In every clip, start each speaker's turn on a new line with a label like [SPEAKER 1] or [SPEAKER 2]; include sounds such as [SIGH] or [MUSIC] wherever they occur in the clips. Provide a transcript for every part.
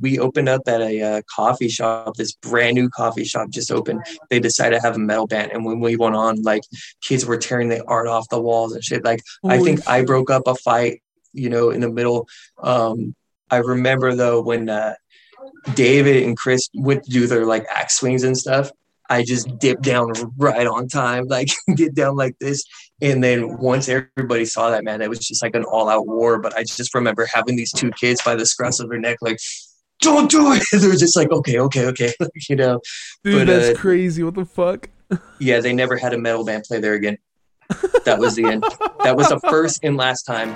[SPEAKER 1] we opened up at a uh, coffee shop, this brand new coffee shop just opened. They decided to have a metal band. And when we went on, like kids were tearing the art off the walls and shit. Like I think I broke up a fight, you know, in the middle. Um, I remember though when uh, David and Chris would do their like axe swings and stuff. I just dipped down right on time, [LAUGHS] like get down like this. And then once everybody saw that, man, it was just like an all out war. But I just remember having these two kids by the scruff of their neck, like, don't do it. [LAUGHS] They were just like, okay, okay, okay, [LAUGHS] you know.
[SPEAKER 2] Dude, but, that's uh, crazy. What the fuck?
[SPEAKER 1] yeah, they never had a metal band play there again. That was the end. [LAUGHS] that was the first and last time.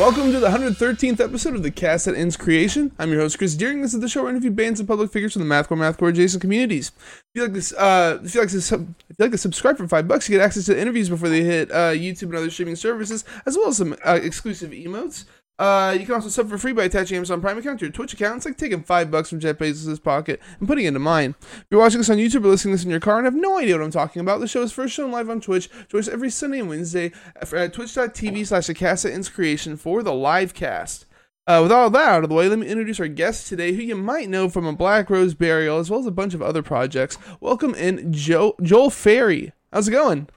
[SPEAKER 2] Welcome to the 113th episode of the Cast That Ends Creation. I'm your host, Chris Deering. This is the show where I interview bands and public figures from the mathcore, mathcore adjacent communities. If you like this, uh, if you like this, if you like to subscribe for five bucks, you get access to interviews before they hit uh, YouTube and other streaming services, as well as some uh, exclusive emotes. Uh, you can also sub for free by attaching Amazon Prime account to your Twitch account. It's like taking five bucks from Jeff Bezos' pocket and putting it into mine. If you're watching this on YouTube or listening to this in your car and have no idea what I'm talking about, the show is first shown live on Twitch. Join us every Sunday and Wednesday at twitch.tv slash Acasa Creation for the live cast. Uh, with all that out of the way, let me introduce our guest today, who you might know from a Black Rose Burial as well as a bunch of other projects. Welcome in, Joe Joel Ferry. How's it going?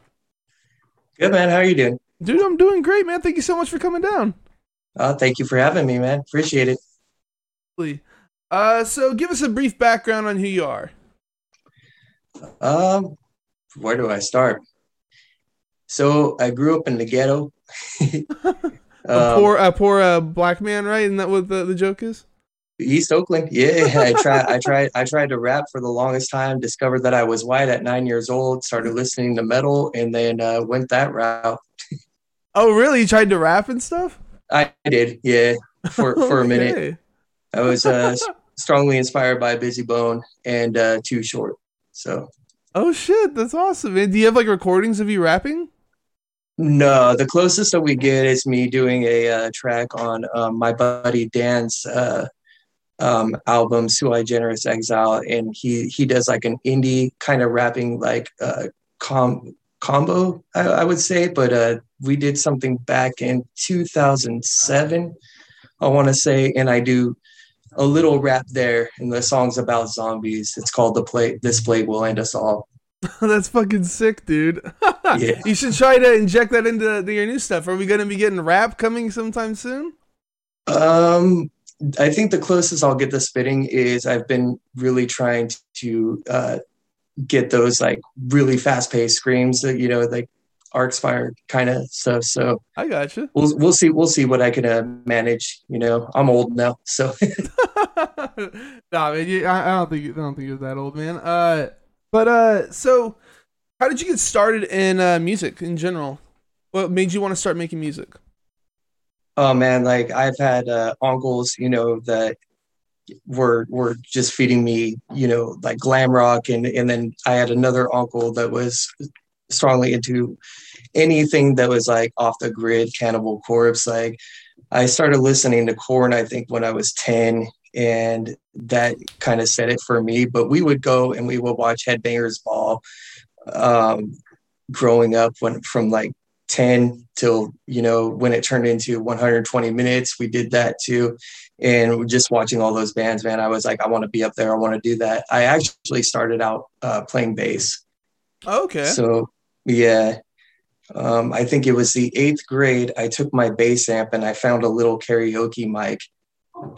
[SPEAKER 1] Good man. How are you doing?
[SPEAKER 2] Dude, I'm doing great, man. Thank you so much for coming down.
[SPEAKER 1] Oh, thank you for having me, man. Appreciate it.
[SPEAKER 2] Uh, so give us a brief background on who you are.
[SPEAKER 1] Um, where do I start? So I grew up in the ghetto. [LAUGHS]
[SPEAKER 2] a um, poor, a poor uh, black man, right? Isn't that what the, the joke is?
[SPEAKER 1] East Oakland. Yeah, I tried. I tried. I tried to rap for the longest time. Discovered that I was white at nine years old. Started listening to metal, and then uh, went that route. [LAUGHS]
[SPEAKER 2] oh, really? You tried to rap and stuff?
[SPEAKER 1] I did, yeah, for [LAUGHS] for a minute. I was uh, strongly inspired by Bizzy Bone and uh, Too Short. So.
[SPEAKER 2] Oh shit, that's awesome! And do you have like recordings of you rapping?
[SPEAKER 1] No, the closest that we get is me doing a uh, track on um, my buddy Dan's uh, um, album "Sui Generis Exile," and he he does like an indie kind of rapping, like uh, com combo, I, I would say. But uh, we did something back in 2007, I want to say, and I do a little rap there, and the song's about zombies. It's called "The Play." This play will end us all. [LAUGHS]
[SPEAKER 2] That's fucking sick, dude. [LAUGHS] yeah. You should try to inject that into, your new stuff. Are we going to be getting rap coming sometime soon?
[SPEAKER 1] Um, I think the closest I'll get to spitting is I've been really trying to uh, get those like really fast paced screams that you know like Archspire kind of stuff. So
[SPEAKER 2] I got you.
[SPEAKER 1] We'll we'll see we'll see what I can uh, manage. You know, I'm old now, so. [LAUGHS]
[SPEAKER 2] nah, man, you, I, I, don't think I don't think you're that old, man. Uh, but uh, so how did you get started in uh, music in general? What made you want to start making music?
[SPEAKER 1] Oh man, like I've had uh, uncles, you know, that were were just feeding me, you know, like glam rock, and and then I had another uncle that was strongly into anything that was like off the grid, Cannibal Corpse. Like I started listening to Korn, I think when I was ten, and that kind of set it for me. But we would go and we would watch Headbangers Ball. Um, growing up when from like 10 till you know when it turned into 120 minutes we did that too and just watching all those bands man i was like i want to be up there i want to do that i actually started out uh, playing bass
[SPEAKER 2] okay
[SPEAKER 1] so yeah um, i think it was the eighth grade i took my bass amp and i found a little karaoke mic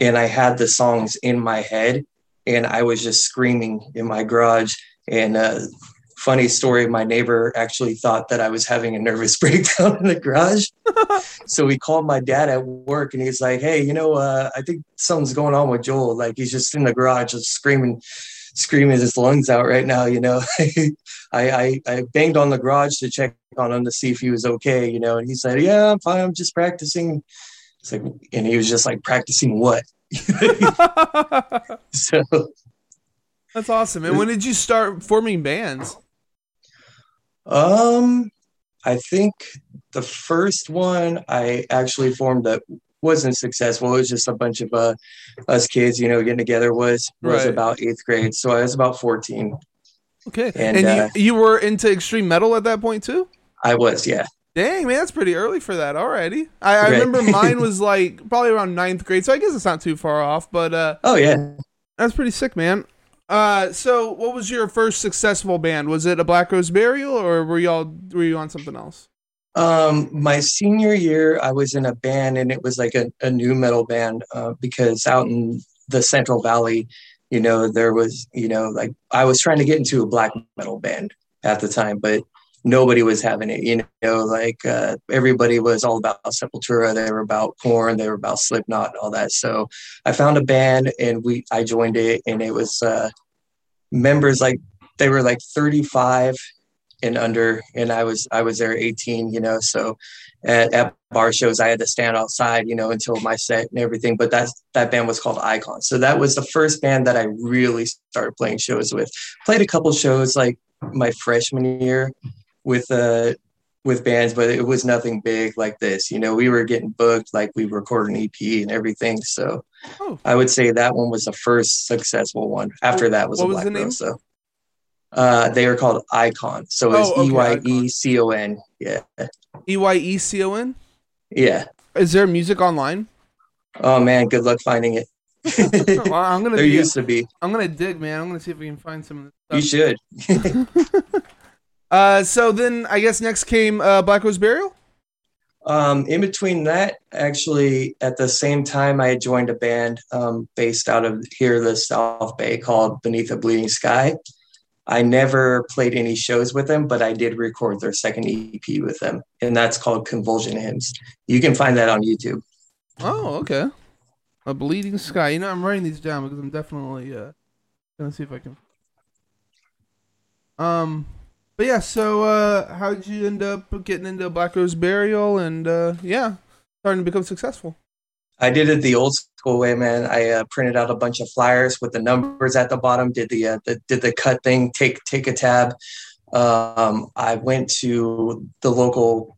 [SPEAKER 1] and i had the songs in my head and i was just screaming in my garage. And uh, funny story my neighbor actually thought that i was having a nervous [LAUGHS] breakdown in the garage. [LAUGHS] So he called my dad at work and he's like hey you know uh, i think something's going on with joel. Like he's just in the garage just screaming screaming his lungs out right now you know. [LAUGHS] I, I i banged on the garage to check on him to see if he was okay you know and he said yeah i'm fine. I'm just practicing. It's like and he was just like practicing what? [LAUGHS] So
[SPEAKER 2] that's awesome. And when did you start forming bands?
[SPEAKER 1] Um, I think the first one I actually formed that wasn't successful. It was just a bunch of uh, us kids, you know, getting together. Was was right. about eighth grade, so I was about fourteen.
[SPEAKER 2] Okay, and, and uh, you, you were into extreme metal at that point too.
[SPEAKER 1] I was, yeah.
[SPEAKER 2] Dang, man, that's pretty early for that already. I, I remember mine [LAUGHS] was like probably around ninth grade, so I guess it's not too far off. But uh,
[SPEAKER 1] Oh yeah.
[SPEAKER 2] that's pretty sick, man. Uh, so what was your first successful band? Was it a Black Rose Burial, or were y'all were you on something else?
[SPEAKER 1] Um, my senior year, I was in a band, and it was like a, a new metal band uh, because out in the Central Valley, you know, there was, you know, like I was trying to get into a black metal band at the time, but nobody was having it. You know, like uh, everybody was all about Sepultura, they were about Korn, they were about Slipknot, all that. So I found a band, and we I joined it, and it was uh, members like they were like 35 and under and i was i was there 18 you know so at, at bar shows i had to stand outside you know until my set and everything but that's that band was called Eyecon so that was the first band that i really started playing shows with played a couple shows like my freshman year with uh with bands but it was nothing big like this you know we were getting booked like we recorded an ep and everything so
[SPEAKER 2] Oh.
[SPEAKER 1] i would say that one was the first successful one after that was
[SPEAKER 2] What
[SPEAKER 1] a
[SPEAKER 2] was
[SPEAKER 1] black
[SPEAKER 2] the name?
[SPEAKER 1] so uh, they are called Eyecon. So
[SPEAKER 2] Oh,
[SPEAKER 1] it's E Y E C O N. Yeah.
[SPEAKER 2] E Y E C O N.
[SPEAKER 1] Yeah.
[SPEAKER 2] Is there music online?
[SPEAKER 1] Oh man, good luck finding it. [LAUGHS]
[SPEAKER 2] Well, I'm gonna [LAUGHS]
[SPEAKER 1] there
[SPEAKER 2] be,
[SPEAKER 1] used to be.
[SPEAKER 2] I'm gonna dig, man. I'm gonna see if we can find some of this stuff.
[SPEAKER 1] You should. [LAUGHS]
[SPEAKER 2] Uh, so then I guess next came uh, Black Rose Burial.
[SPEAKER 1] Um, in between that, actually, at the same time, I had joined a band um, based out of here, the South Bay, called Beneath a Bleeding Sky. I never played any shows with them, but I did record their second EP with them, and that's called Convulsion Hymns. You can find that on YouTube.
[SPEAKER 2] Oh, okay. A bleeding sky. You know, I'm writing these down because I'm definitely uh gonna see if I can. Um, but yeah. So, uh, how did you end up getting into Black Rose Burial and uh, yeah, starting to become successful?
[SPEAKER 1] I did it the old school way, man. I uh, printed out a bunch of flyers with the numbers at the bottom. Did the, uh, the did the cut thing. Take take a tab. Um, I went to the local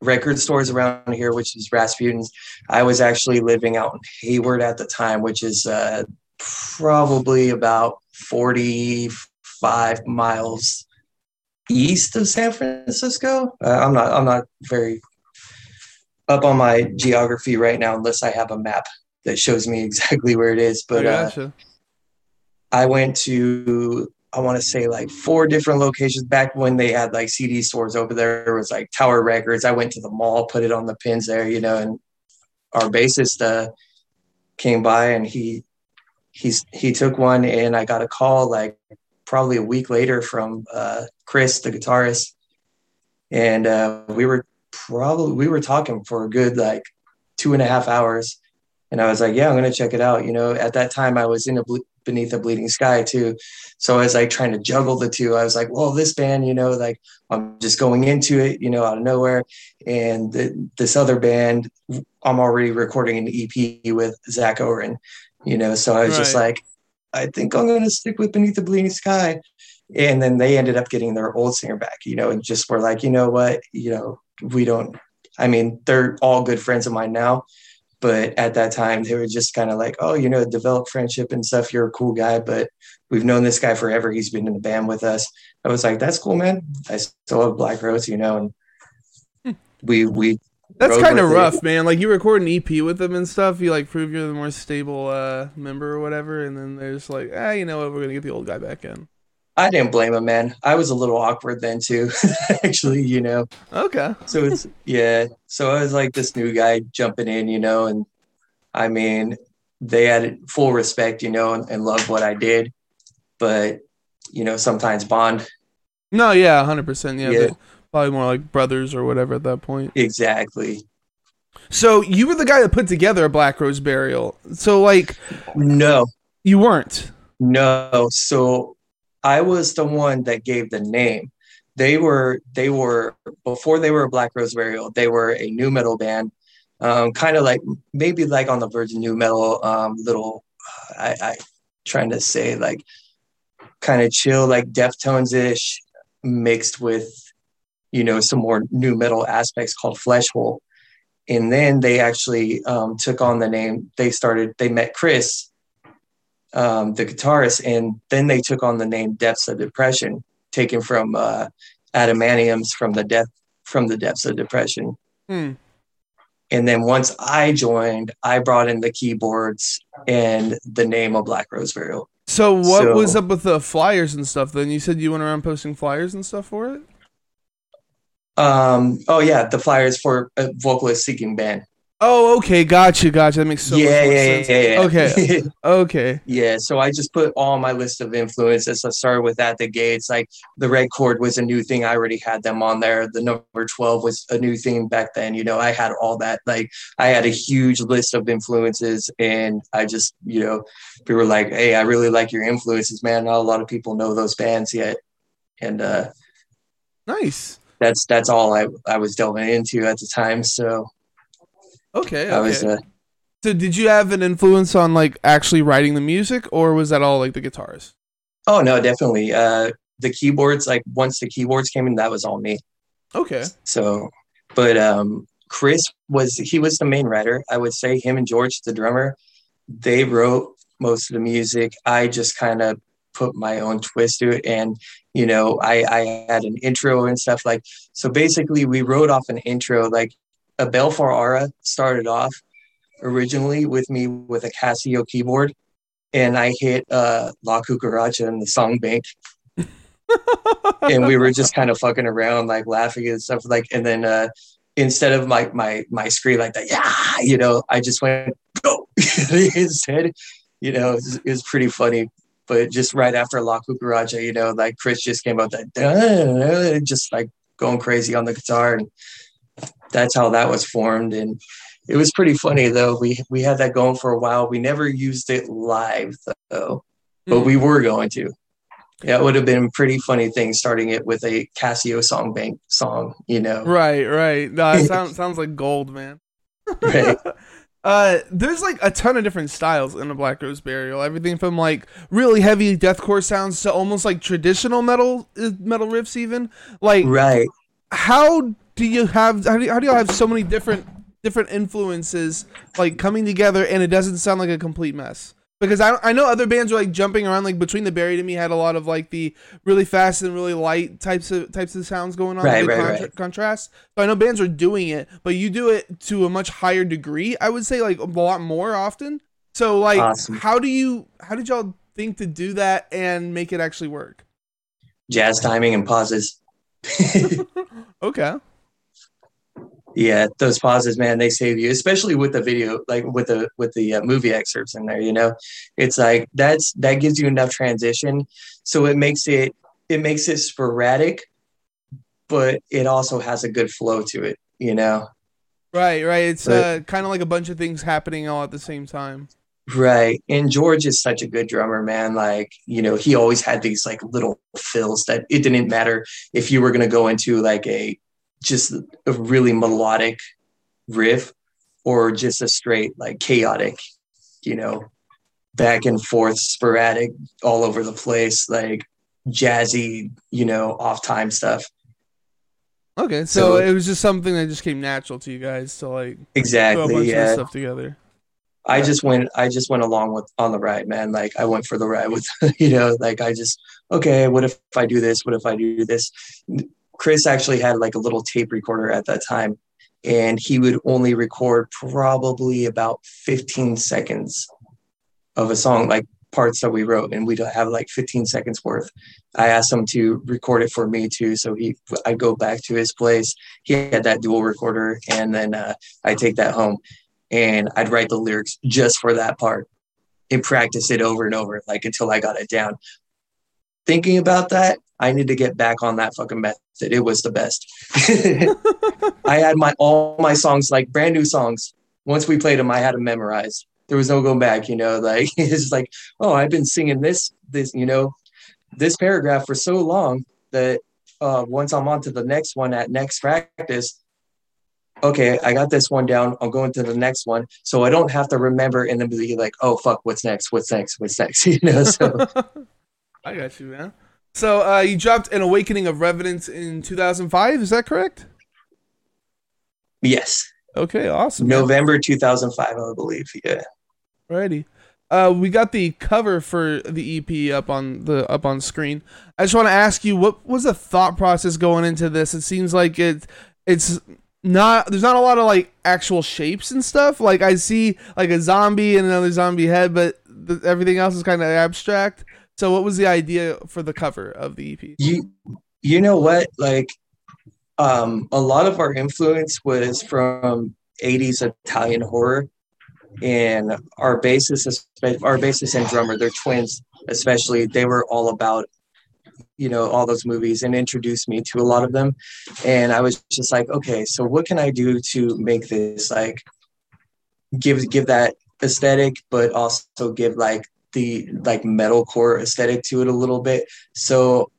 [SPEAKER 1] record stores around here, which is Rasputin's. I was actually living out in Hayward at the time, which is uh, probably about forty five miles east of San Francisco. Uh, I'm not I'm not very up on my geography right now unless I have a map that shows me [LAUGHS] exactly where it is. But
[SPEAKER 2] I
[SPEAKER 1] uh. I went to I want to say like four different locations back when they had like CD stores over there. It was like Tower Records. I went to the mall, put it on the pins there, you know, and our bassist uh, came by and he he's he took one and I got a call like probably a week later from uh, Chris, the guitarist, and uh, we were probably we were talking for a good like two and a half hours, and I was like, yeah, I'm gonna check it out. You know, at that time I was in a ble- beneath a bleeding sky too, so I was like trying to juggle the two. I was like, well, this band, you know, like I'm just going into it, you know, out of nowhere, and th- this other band, I'm already recording an EP with Zack Ohren, you know, so I was just like, I think I'm gonna stick with Beneath the Bleeding Sky. And then they ended up getting their old singer back, you know, and just were like, you know what, you know, we don't. I mean, they're all good friends of mine now, but at that time they were just kind of like, oh, you know, develop friendship and stuff. You're a cool guy, but we've known this guy forever. He's been in the band with us. I was like, that's cool, man. I still love Black Rose, you know, and we we
[SPEAKER 2] That's kind of
[SPEAKER 1] with it.
[SPEAKER 2] rough, man. Like you record an EP with them and stuff. You like prove you're the more stable uh, member or whatever, and then they're just like, ah, you know what? We're gonna get the old guy back in.
[SPEAKER 1] I didn't blame him, man. I was a little awkward then too, [LAUGHS] actually, you know.
[SPEAKER 2] Okay.
[SPEAKER 1] So it's yeah. So I was like this new guy jumping in, you know, and I mean, they had full respect, you know, and, and loved what I did. But you know, sometimes bond
[SPEAKER 2] No, yeah, hundred percent. Yeah,
[SPEAKER 1] Yeah.
[SPEAKER 2] probably more like brothers or whatever at that point.
[SPEAKER 1] exactly.
[SPEAKER 2] So you were the guy that put together a Black Rose Burial. So like
[SPEAKER 1] No,
[SPEAKER 2] you weren't.
[SPEAKER 1] no. So I was the one that gave the name. They were they were before they were a Black Rose Burial. They were a new metal band, um, kind of like maybe like on the verge of new metal. Um, little, I, I trying to say like kind of chill, like Deftones ish, mixed with you know some more new metal aspects called Fleshhole. And then they actually um, took on the name. They started. They met Chris, um, the guitarist, and then they took on the name Depths of Depression, taken from uh, Adamantiums from the Death from the depths of depression.
[SPEAKER 2] Hmm.
[SPEAKER 1] And then once I joined, I brought in the keyboards and the name of Black Rose Burial.
[SPEAKER 2] So what
[SPEAKER 1] So-
[SPEAKER 2] was up with the flyers and stuff? Then you said you went around posting flyers and stuff for it.
[SPEAKER 1] Um, oh yeah, the flyers for a vocalist seeking band.
[SPEAKER 2] Oh, okay, gotcha, gotcha. That makes so
[SPEAKER 1] yeah,
[SPEAKER 2] much
[SPEAKER 1] yeah,
[SPEAKER 2] sense.
[SPEAKER 1] yeah, yeah,
[SPEAKER 2] Okay. [LAUGHS] Okay,
[SPEAKER 1] yeah. So I just put all my list of influences. I started with at the gates. Like the red chord was a new thing. I already had them on there. The number 12 was a new thing back then. You know, I had all that. Like I had a huge list of influences and I just, you know, people were like, Hey, I really like your influences, man. Not a lot of people know those bands yet. And uh
[SPEAKER 2] nice.
[SPEAKER 1] that's that's all I, I was delving into at the time. So
[SPEAKER 2] Okay,
[SPEAKER 1] I was uh,
[SPEAKER 2] So did you have an influence on like actually writing the music, or was that all like the guitars?
[SPEAKER 1] oh no, definitely. Uh the keyboards, like once the keyboards came in, that was all me.
[SPEAKER 2] Okay.
[SPEAKER 1] So, but um, Chris was he was the main writer. I would say him and George, the drummer, they wrote most of the music. I just kind of put my own twist to it, and you know, I I had an intro and stuff like. So basically, we wrote off an intro. Like a Belfar Aura started off originally with me with a Casio keyboard, and I hit uh, La Cucaracha in the song bank [LAUGHS] and we were just kind of fucking around, like laughing and stuff. Like, and then uh, instead of my my my scream like that, yeah, you know, I just went go [LAUGHS] instead. You know, it was, it was pretty funny. But just right after La Cucaracha, you know, like Chris just came out that just like going crazy on the guitar, and that's how that was formed. And it was pretty funny though. We we had that going for a while. We never used it live though, but
[SPEAKER 2] Hmm.
[SPEAKER 1] we were going to. Yeah, it would have been a pretty funny thing starting it with a Casio song bank song, you know.
[SPEAKER 2] Right, right. No, it [LAUGHS] sounds sounds like gold, man.
[SPEAKER 1] Right. [LAUGHS]
[SPEAKER 2] Uh, there's like a ton of different styles in a Black Rose Burial. Everything from like really heavy deathcore sounds to almost like traditional metal uh, metal riffs. Even like,
[SPEAKER 1] Right.
[SPEAKER 2] how do you have how do you, how do you have so many different different influences like coming together and it doesn't sound like a complete mess? Because I I know other bands are like jumping around like between the buried and me had a lot of like the really fast and really light types of types of sounds going on.
[SPEAKER 1] Right, right,
[SPEAKER 2] contra-
[SPEAKER 1] right.
[SPEAKER 2] Contrast. So I know bands are doing it, but you do it to a much higher degree. I would say like a lot more often. So like,
[SPEAKER 1] Awesome.
[SPEAKER 2] how do you how did y'all think to do that and make it actually work?
[SPEAKER 1] Jazz timing and pauses. [LAUGHS] [LAUGHS]
[SPEAKER 2] Okay.
[SPEAKER 1] Yeah, those pauses, man, they save you, especially with the video, like with the with the uh, movie excerpts in there. You know, it's like that's that gives you enough transition, so it makes it it makes it sporadic, but it also has a good flow to it. You know,
[SPEAKER 2] Right, right. It's
[SPEAKER 1] But-
[SPEAKER 2] uh, kind of like a bunch of things happening all at the same time.
[SPEAKER 1] Right. And George is such a good drummer, man. Like, you know, he always had these like little fills that it didn't matter if you were going to go into like a just a really melodic riff or just a straight like chaotic, you know, back and forth, sporadic, all over the place, like jazzy, you know, off time stuff.
[SPEAKER 2] Okay, so,
[SPEAKER 1] So-
[SPEAKER 2] it was just something that just came natural to you guys to like throw a bunch
[SPEAKER 1] Exactly. Yeah.
[SPEAKER 2] stuff together.
[SPEAKER 1] I just went I just went along with on the ride, man. Like I went for the ride with [LAUGHS] you know, like I just okay, what if I do this? What if I do this? Chris actually had like a little tape recorder at that time and he would only record probably about 15 seconds of a song like parts that we wrote and we'd have like 15 seconds worth. I asked him to record it for me too so he I'd go back to his place. He had that dual recorder and then uh, I take that home and I'd write the lyrics just for that part and practice it over and over, like until I got it down. Thinking about that, I need to get back on that fucking method. It was the best. [LAUGHS] I had my all my songs, like brand new songs. Once we played them, I had them memorized. There was no going back, you know. [LAUGHS] Like it's like, oh, I've been singing this, this, you know, this paragraph for so long that uh, once I'm on to the next one at next practice, okay, I got this one down. I'm going to the next one. So I don't have to remember and then be like, oh, fuck, what's next? What's next? What's next? [LAUGHS] You know, so
[SPEAKER 2] I got you, man. So uh, you dropped an Awakening of Revenants in 2005. Is that correct?
[SPEAKER 1] yes,
[SPEAKER 2] Okay, awesome. man.
[SPEAKER 1] November 2005, I believe. Yeah.
[SPEAKER 2] Alrighty. Uh, we got the cover for the EP up on the up on screen. I just want to ask you, what was the thought process going into this? It seems like it it's not there's not a lot of like actual shapes and stuff. Like I see like a zombie and another zombie head, but the, everything else is kind of abstract. So what was the idea for the cover of the EP?
[SPEAKER 1] You you know what? Like um a lot of our influence was from 80s Italian horror and our bassist our bassist and drummer they're twins especially they were all about you know all those movies and introduced me to a lot of them and i was just like okay so what can i do to make this like give give that aesthetic but also give like the like metalcore aesthetic to it a little bit so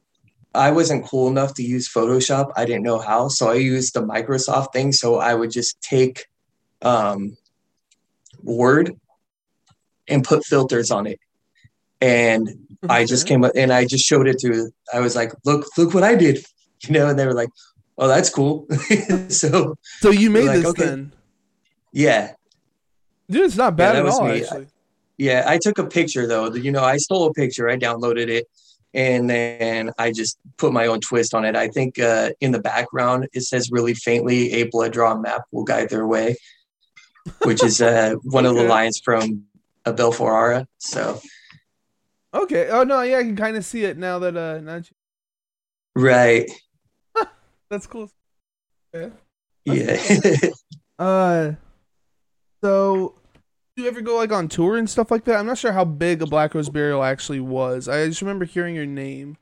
[SPEAKER 1] i wasn't cool enough to use photoshop i didn't know how so i used the microsoft thing so i would just take um word and put filters on it and I just came up and I just showed it to. I was like, "Look, look what I did," [LAUGHS] you know, and they were like, "Oh, that's cool." [LAUGHS] so,
[SPEAKER 2] so you made like, this okay. then?
[SPEAKER 1] Yeah,
[SPEAKER 2] dude, it's not bad yeah, at all. Me. Actually,
[SPEAKER 1] yeah, I took a picture though. You know, I stole a picture. I downloaded it, and then I just put my own twist on it. I think uh, in the background it says really faintly, "A blood drawn map will guide their way," which is uh, [LAUGHS] one okay. of the lines from a Abel Ferrara. So
[SPEAKER 2] Okay. Oh no, yeah, I can kind of see it now that uh now you...
[SPEAKER 1] Right. [LAUGHS]
[SPEAKER 2] That's cool.
[SPEAKER 1] Yeah. yeah.
[SPEAKER 2] Cool. [LAUGHS] uh so you ever go like on tour and stuff like that? I'm not sure how big a Black Rose Burial actually was. I just remember hearing your name.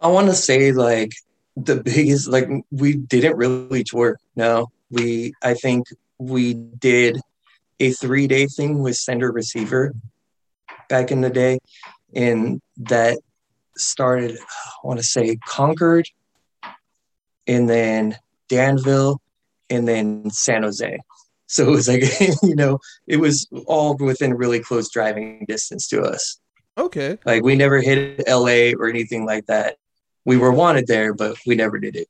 [SPEAKER 1] I want to say like the biggest like we didn't really tour. No. We I think we did a 3-day thing with sender receiver back in the day, and that started. I want to say Concord, and then Danville, and then San Jose. So it was like [LAUGHS] you know, it was all within really close driving distance to us.
[SPEAKER 2] Okay.
[SPEAKER 1] Like we never hit LA or anything like that. We were wanted there, but we never did it.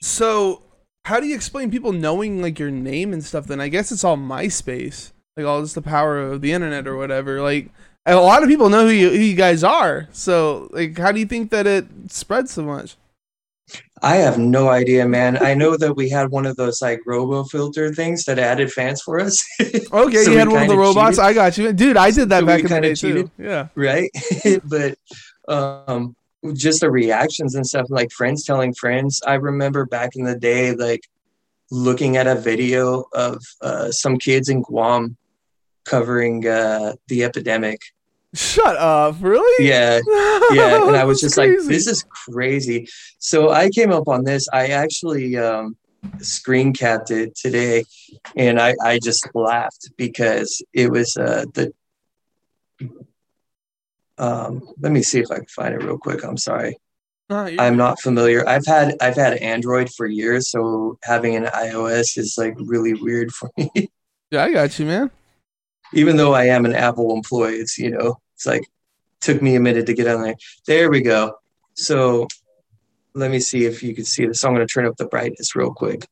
[SPEAKER 2] So how do you explain people knowing like your name and stuff then? I guess it's all MySpace. Like all just the power of the internet or whatever. Like a lot of people know who you, who you guys are. So, like, how do you think that it spread so much?
[SPEAKER 1] I have no idea, man. I know that we had one of those like robo filter things that added fans for us. [LAUGHS]
[SPEAKER 2] okay, so you had one of the robots. Cheated. I got you, dude. I did that so back in the day cheated, too. Yeah,
[SPEAKER 1] right. [LAUGHS] but um, just the reactions and stuff, like friends telling friends. I remember back in the day, like looking at a video of uh, some kids in Guam covering uh, the epidemic
[SPEAKER 2] Shut up, really?
[SPEAKER 1] Yeah. [LAUGHS] Yeah. And I was just crazy. like, this is crazy. So I came up on this. I actually um, screen capped it today and I, I just laughed because it was uh, the. Um, let me see if I can find it real quick. I'm sorry. I'm not familiar. I've had I've had Android for years, so having an iOS is like really weird for [LAUGHS] me.
[SPEAKER 2] Yeah, I got you, man
[SPEAKER 1] even though I am an Apple employee, it's you know, it's like took me a minute to get on there. There we go. So let me see if you can see this. I'm going to turn up the brightness real quick.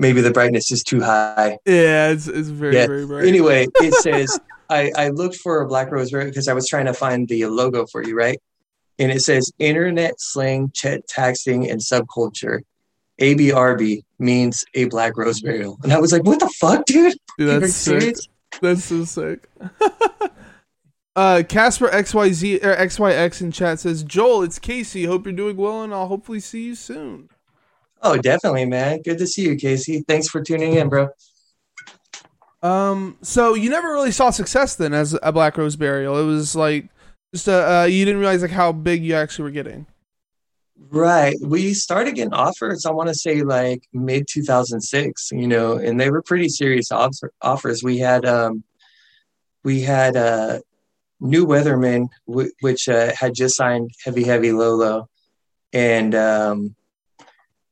[SPEAKER 1] Maybe the brightness is too high.
[SPEAKER 2] Yeah, it's, it's very, yeah. very bright.
[SPEAKER 1] Anyway, [LAUGHS] it says, I, I looked for a Black Rose because I was trying to find the logo for you, right? And it says internet slang, chat texting, and subculture. ABRB means a black rose burial. And I was like, what the fuck, dude?
[SPEAKER 2] dude that's sick. That's so sick. [LAUGHS] uh Casper XYZ or XYX in chat says, Joel, it's Casey. Hope you're doing well and I'll hopefully see you soon.
[SPEAKER 1] Oh, definitely, man. Good to see you, Casey. Thanks for tuning in, bro.
[SPEAKER 2] Um, so you never really saw success then as a Black Rose Burial. It was like just uh, uh you didn't realize like how big you actually were getting.
[SPEAKER 1] Right. We started getting offers, I want to say like mid 2006, you know, and they were pretty serious offer, offers. We had, um, we had, uh, New Weathermen, w- which uh, had just signed Heavy Heavy Low Low. And um,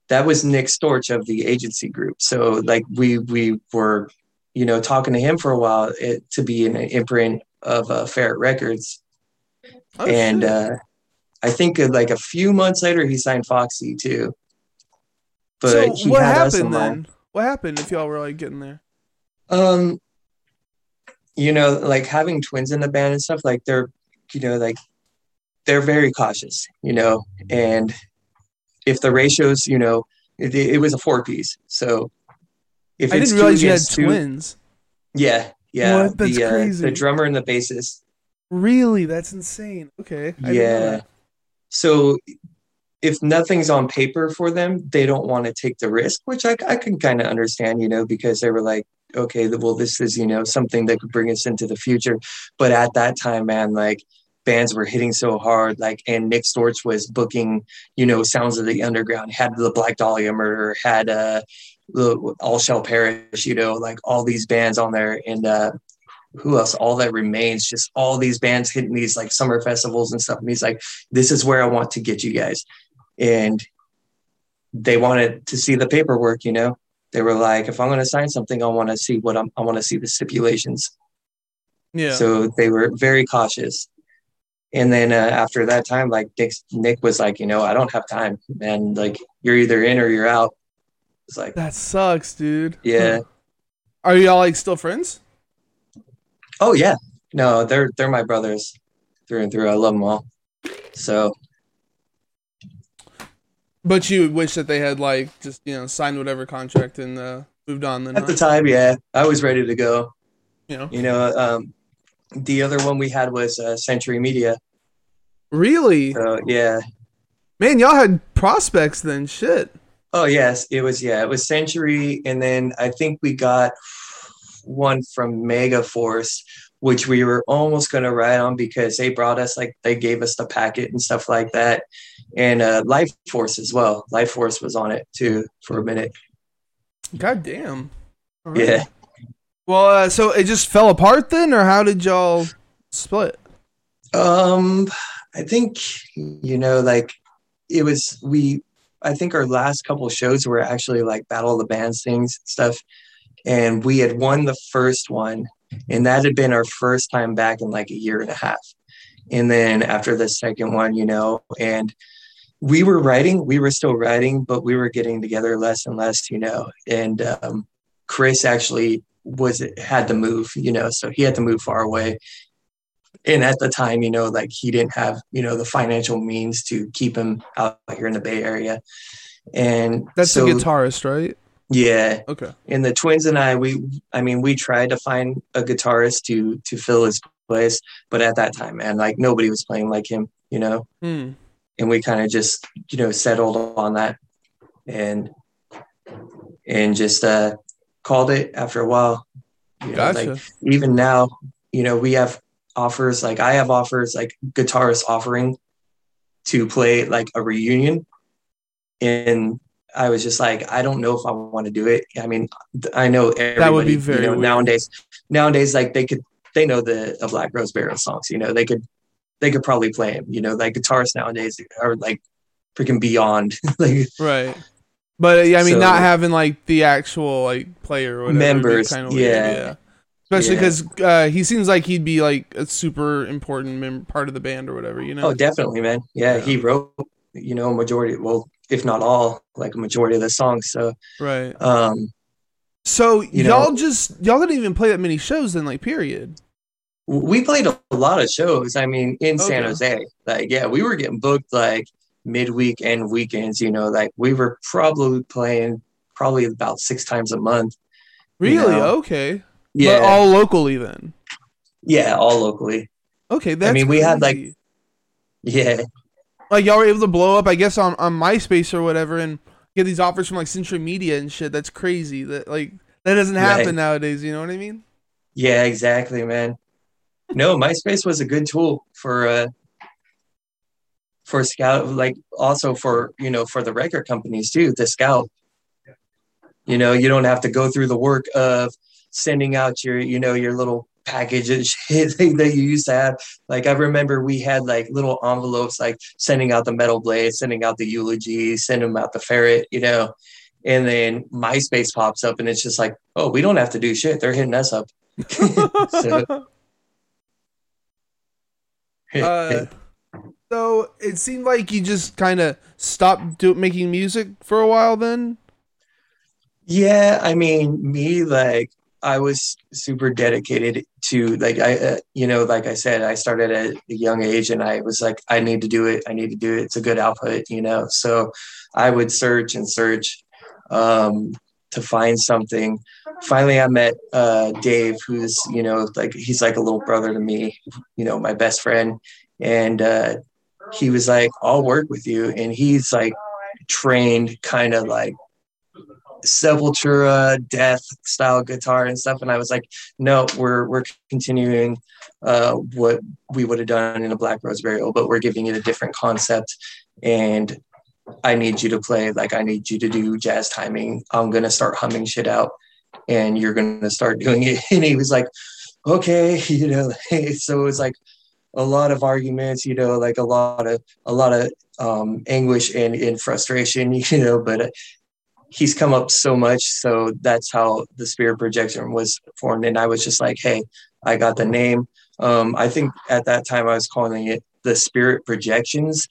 [SPEAKER 1] that was Nick Storch of the agency group. So, like, we, we were, you know, talking to him for a while it, to be an imprint of uh, Ferret Records. Oh, and, uh, I think like a few months later he signed Foxy too.
[SPEAKER 2] But so what happened then? What happened if y'all were like getting there?
[SPEAKER 1] Um, you know, like having twins in the band and stuff, like they're, you know, like they're very cautious, you know, and if the ratios, you know, it, it was a four piece. So
[SPEAKER 2] if I didn't realize you had two, twins.
[SPEAKER 1] Yeah, yeah. What? That's the, uh, crazy. the drummer and the bassist.
[SPEAKER 2] Really, that's insane. Okay.
[SPEAKER 1] I yeah. So if nothing's on paper for them, they don't want to take the risk, which I, I can kind of understand, you know, because they were like, okay, well, this is, you know, something that could bring us into the future. But at that time, man, like bands were hitting so hard, like, and Nick Storch was booking, you know, Sounds of the Underground, had the Black Dahlia Murder, had uh, All Shall Perish, you know, like all these bands on there. And uh, who else? All that remains, just all these bands hitting these like summer festivals and stuff. And he's like, this is where I want to get you guys. And they wanted to see the paperwork, you know they were like, if I'm going to sign something, I want to see what I'm, I want to see the stipulations. Yeah. So they were very cautious. And then uh, after that time, like Nick, Nick was like, you know, I don't have time, and like you're either in or you're out. It's like
[SPEAKER 2] that sucks, dude.
[SPEAKER 1] Yeah.
[SPEAKER 2] Are y'all like still friends?
[SPEAKER 1] Oh yeah. No, they're they're my brothers through and through. I love them all. So
[SPEAKER 2] but you wish that they had like just you know signed whatever contract and uh, moved on. Then
[SPEAKER 1] at right? the time, yeah, I was ready to go. You know, you know, um, the other one we had was uh, Century Media.
[SPEAKER 2] Really?
[SPEAKER 1] So yeah,
[SPEAKER 2] man, y'all had prospects then. Shit.
[SPEAKER 1] Oh yes, it was yeah, it was Century, and then I think we got one from Megaforce, which we were almost going to ride on because they brought us like they gave us the packet and stuff like that. And uh, life force as well. Lifeforce was on it too for a minute.
[SPEAKER 2] God damn.
[SPEAKER 1] Right. yeah.
[SPEAKER 2] Well uh, so it just fell apart then or how did y'all split?
[SPEAKER 1] Um i think you know like it was we i think our last couple shows were actually like battle of the bands things stuff and we had won the first one and that had been our first time back in like a year and a half. And then after the second one you know and we were writing we were still writing but we were getting together less and less you know and um, chris actually was had to move you know so he had to move far away. And at the time you know like he didn't have you know the financial means to keep him out here in the bay area. And
[SPEAKER 2] that's so, the guitarist right
[SPEAKER 1] yeah.
[SPEAKER 2] Okay.
[SPEAKER 1] And the twins and I, we, I mean, we tried to find a guitarist to to fill his place, but at that time, man, like nobody was playing like him, you know.
[SPEAKER 2] Hmm.
[SPEAKER 1] And we kind of just, you know, settled on that, and and just uh called it after a while.
[SPEAKER 2] You know, gotcha.
[SPEAKER 1] Like even now, you know, we have offers. Like I have offers, like guitarists offering to play like a reunion in I was just like, I don't know if I want to do it. I mean, I know
[SPEAKER 2] that would be very
[SPEAKER 1] you know, nowadays. Nowadays, like they could, they know the, the Black Rose Burial songs. You know, they could, they could probably play them. You know, like guitarists nowadays are like freaking beyond. [LAUGHS] like,
[SPEAKER 2] right. But I mean, so, not having like the actual like player or whatever,
[SPEAKER 1] members, kind of yeah. yeah.
[SPEAKER 2] Especially because yeah. uh, he seems like he'd be like a super important mem- part of the band or whatever, you know.
[SPEAKER 1] Oh, definitely, man. Yeah, yeah. he wrote, you know, majority. Well, if not all, like a majority of the songs. So
[SPEAKER 2] right.
[SPEAKER 1] Um,
[SPEAKER 2] so y'all know, just y'all didn't even play that many shows then, like period.
[SPEAKER 1] We played a lot of shows. I mean, in okay. San Jose, like yeah, we were getting booked like midweek and weekends. You know, like we were probably playing probably about six times a month.
[SPEAKER 2] Really? You know? Okay. Yeah. But all locally then.
[SPEAKER 1] Yeah, all locally.
[SPEAKER 2] Okay, that's. I
[SPEAKER 1] mean, we had like. Yeah,
[SPEAKER 2] like y'all were able to blow up, I guess, on, on MySpace or whatever, and get these offers from like Century Media and shit. That's crazy. That like that doesn't happen right. nowadays. You know what I mean?
[SPEAKER 1] Yeah, exactly, man. No, MySpace was a good tool for uh for scout, like also for you know for the record companies too. The scout. You know, you don't have to go through the work of sending out your you know your little package and [LAUGHS] shit that you used to have. Like I remember we had like little envelopes, like sending out the metal blade, sending out the eulogy, sending out the ferret, you know. And then MySpace pops up, and it's just like, oh, we don't have to do shit. They're hitting us up. [LAUGHS]
[SPEAKER 2] so. [LAUGHS] uh, so it seemed like you just kind of stopped do- making music for a while then.
[SPEAKER 1] Yeah, I mean, me like I was super dedicated to like I uh, you know like I said I started at a young age and I was like I need to do it. I need to do it. It's a good output you know? So I would search and search um, to find something. Finally I met uh, Dave who's you know like he's like a little brother to me you know my best friend. And uh, he was like I'll work with you. And he's like trained kind of like Sepultura, death style guitar and stuff. And I was like, no, we're we're continuing uh, what we would have done in a Black Rose burial, but we're giving it a different concept. And I need you to play like I need you to do jazz timing. I'm gonna start humming shit out, and you're gonna start doing it. [LAUGHS] And he was like, okay, [LAUGHS] you know. [LAUGHS] so it was like a lot of arguments, you know, like a lot of a lot of um, anguish and, and frustration, you know. But he's come up so much. So that's how the spirit projection was formed. And I was just like, hey, I got the name. Um, I think at that time I was calling it the spirit projections,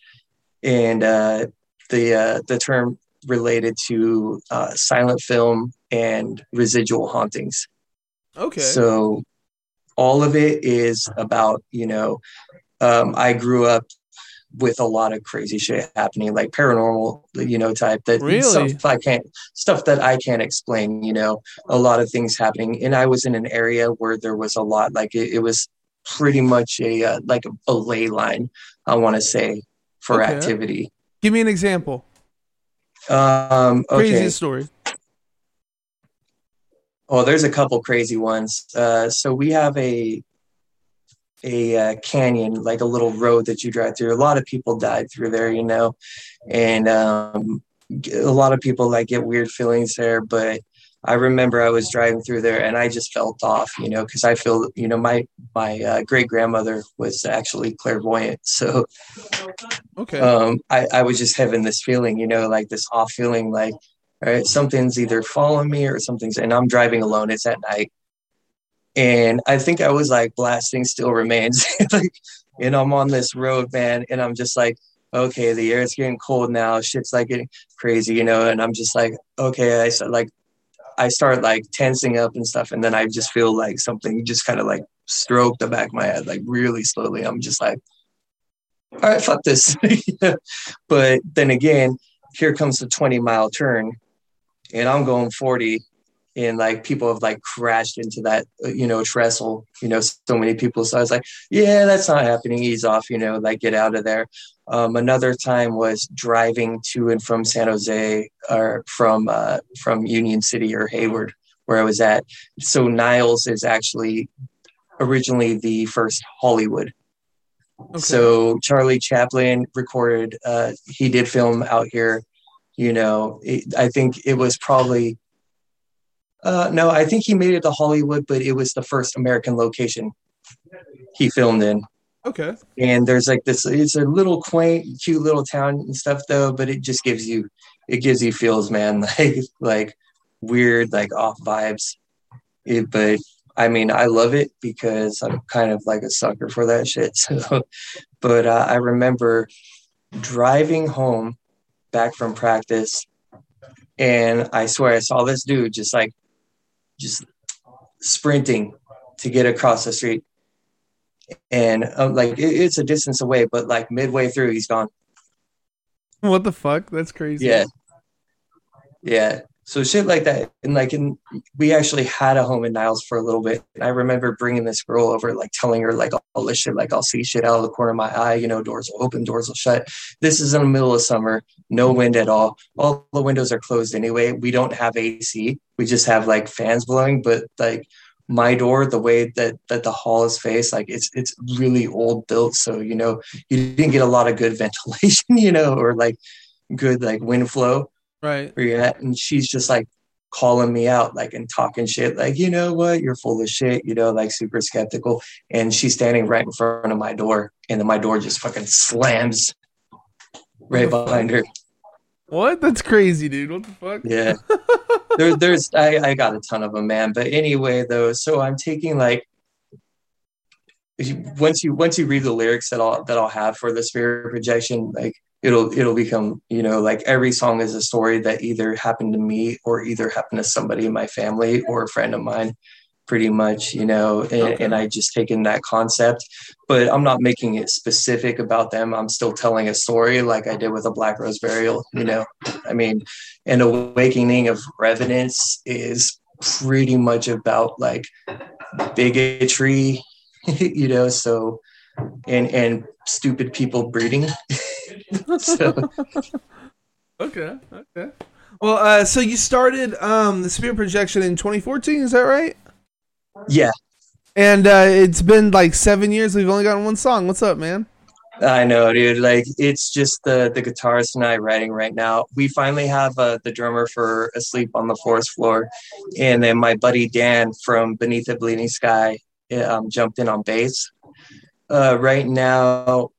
[SPEAKER 1] and uh, the uh, the term related to uh, silent film and residual hauntings.
[SPEAKER 2] Okay.
[SPEAKER 1] So all of it is about you know um, I grew up with a lot of crazy shit happening, like paranormal, you know, type that
[SPEAKER 2] really?
[SPEAKER 1] stuff I can't stuff that I can't explain, you know, a lot of things happening. And I was in an area where there was a lot, like it, it was pretty much a uh, like a, a, ley line, I want to say, for okay. activity.
[SPEAKER 2] Give me an example.
[SPEAKER 1] Um, okay.
[SPEAKER 2] Craziest story.
[SPEAKER 1] Oh, there's a couple crazy ones. Uh, so we have a a uh, canyon, like a little road that you drive through. A lot of people died through there, you know, and um, a lot of people like get weird feelings there. But I remember I was driving through there and I just felt off, you know, because I feel, you know, my my uh, great grandmother was actually clairvoyant, [LAUGHS] so
[SPEAKER 2] okay,
[SPEAKER 1] um, I I was just having this feeling, you know, like this off feeling, like all right, something's either following me or something's, and I'm driving alone. It's at night and I think I was like blasting still remains. [LAUGHS] like, and I'm on this road, man, and I'm just like, okay, the air's getting cold now. Shit's like getting crazy, you know. And I'm just like, okay, I start like, I start like tensing up and stuff, and then I just feel like something just kind of like stroke the back of my head, like really slowly. I'm just like, all right, fuck this. [LAUGHS] but then again, here comes the 20 mile turn, and I'm going 40, and like people have like crashed into that uh, you know trestle you know so many people. So i was like yeah that's not happening. Ease off you know like get out of there. Um, another time was driving to and from san jose or from uh, from union city or hayward where i was at. So niles is actually originally the first hollywood. Okay. so charlie chaplin recorded uh, he did film out here you know. It, i think it was probably uh, no, I think he made it to Hollywood, but it was the first American location he filmed in.
[SPEAKER 2] Okay.
[SPEAKER 1] And there's like this, it's a little quaint, cute little town and stuff though, but it just gives you, it gives you feels, man, [LAUGHS] like, like weird, like off vibes. It, but I mean, I love it because I'm kind of like a sucker for that shit. [LAUGHS] So, but uh, I remember driving home back from practice and I swear I saw this dude just like just sprinting to get across the street. And um, like it, it's a distance away, but like midway through, he's gone.
[SPEAKER 2] What the fuck? That's crazy.
[SPEAKER 1] Yeah. Yeah. So shit like that. And like, and we actually had a home in Niles for a little bit. And I remember bringing this girl over, like telling her like all this shit, like I'll see shit out of the corner of my eye, you know, doors will open, doors will shut. This is in the middle of summer, no wind at all. All the windows are closed anyway. We don't have AC. We just have like fans blowing, but like my door, the way that that the hall is faced, like it's it's really old built. So, you know, you didn't get a lot of good [LAUGHS] ventilation, you know, or like good like wind flow
[SPEAKER 2] right.
[SPEAKER 1] where you're at and she's just like calling me out like and talking shit like you know what? You're full of shit you know like super skeptical and she's standing right in front of my door and then my door just fucking slams right behind her.
[SPEAKER 2] What? That's crazy dude. What the fuck?
[SPEAKER 1] Yeah. [LAUGHS] There, there's I, I got a ton of them man but anyway though so i'm taking like once you once you read the lyrics that I'll that I'll have for the spirit projection, like it'll it'll become you know like every song is a story that either happened to me or either happened to somebody in my family or a friend of mine pretty much you know and, okay. and i just taken that concept. But i'm not making it specific about them. I'm still telling a story like i did with a black rose burial you know. I mean an awakening of revenants is pretty much about like bigotry [LAUGHS] you know so and and stupid people breeding [LAUGHS] [LAUGHS] so
[SPEAKER 2] okay okay well uh so you started um the spirit projection in 2014 is that right
[SPEAKER 1] yeah.
[SPEAKER 2] And uh, it's been like seven years. We've only gotten one song. What's up, man?
[SPEAKER 1] I know, dude. Like it's just the the guitarist and I writing right now. We finally have uh, the drummer for "Asleep on the Forest Floor," and then my buddy Dan from Beneath the Bleeding Sky um, jumped in on bass. Uh, right now,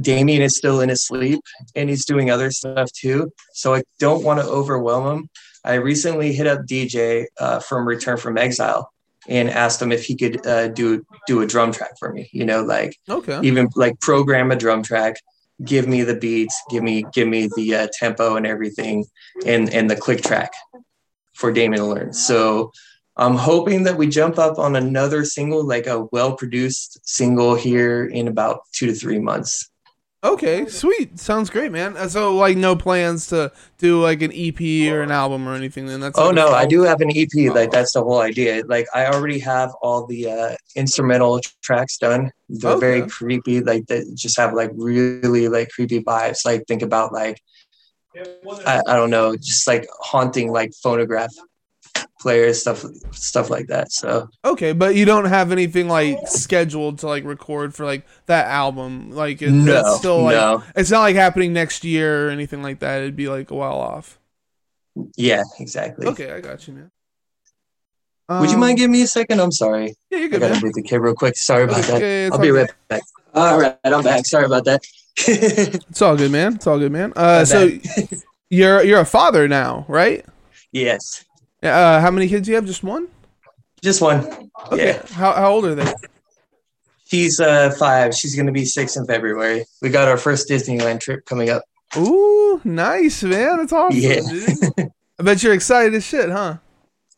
[SPEAKER 1] Damien is still in his sleep, and he's doing other stuff too. So I don't want to overwhelm him. I recently hit up DJ uh, from Return from Exile, and asked him if he could uh, do do a drum track for me. You know, like
[SPEAKER 2] okay,
[SPEAKER 1] even like program a drum track, give me the beats, give me give me the uh, tempo and everything, and and the click track for Damien to learn. So I'm hoping that we jump up on another single, like a well produced single here in about two to three months.
[SPEAKER 2] Okay, sweet. Sounds great, man. Uh, so, like, no plans to do like an EP or an album or anything. Then that's.
[SPEAKER 1] Oh
[SPEAKER 2] like
[SPEAKER 1] no, I do have an EP. Oh. Like that's the whole idea. Like I already have all the uh, instrumental tracks done. They're okay. very creepy. Like that just have like really like creepy vibes. Like think about like I, I don't know, just like haunting like phonograph players, stuff stuff like that. So
[SPEAKER 2] okay, but you don't have anything like scheduled to like record for like that album. Like it,
[SPEAKER 1] no,
[SPEAKER 2] it's still
[SPEAKER 1] like
[SPEAKER 2] no. it's not like happening next year or anything like that. It'd be like a while off.
[SPEAKER 1] Yeah, exactly.
[SPEAKER 2] Okay, I got you, man.
[SPEAKER 1] Would you mind um, giving me a second? I'm sorry.
[SPEAKER 2] Yeah, you're good.
[SPEAKER 1] I gotta move the kid real quick. Sorry about
[SPEAKER 2] okay,
[SPEAKER 1] that. I'll be right back. All right, I'm back. Sorry about that. [LAUGHS]
[SPEAKER 2] it's all good, man. It's all good, man. Uh, so [LAUGHS] you're you're a father now, right?
[SPEAKER 1] Yes.
[SPEAKER 2] Uh, how many kids do you have? Just one?
[SPEAKER 1] Just one. Okay. Yeah.
[SPEAKER 2] How, how old are they?
[SPEAKER 1] She's uh, five. She's going to be six in February. We got our first Disneyland trip coming up.
[SPEAKER 2] Ooh, nice, man. That's awesome. Yeah. I bet you're excited as shit, huh? [LAUGHS]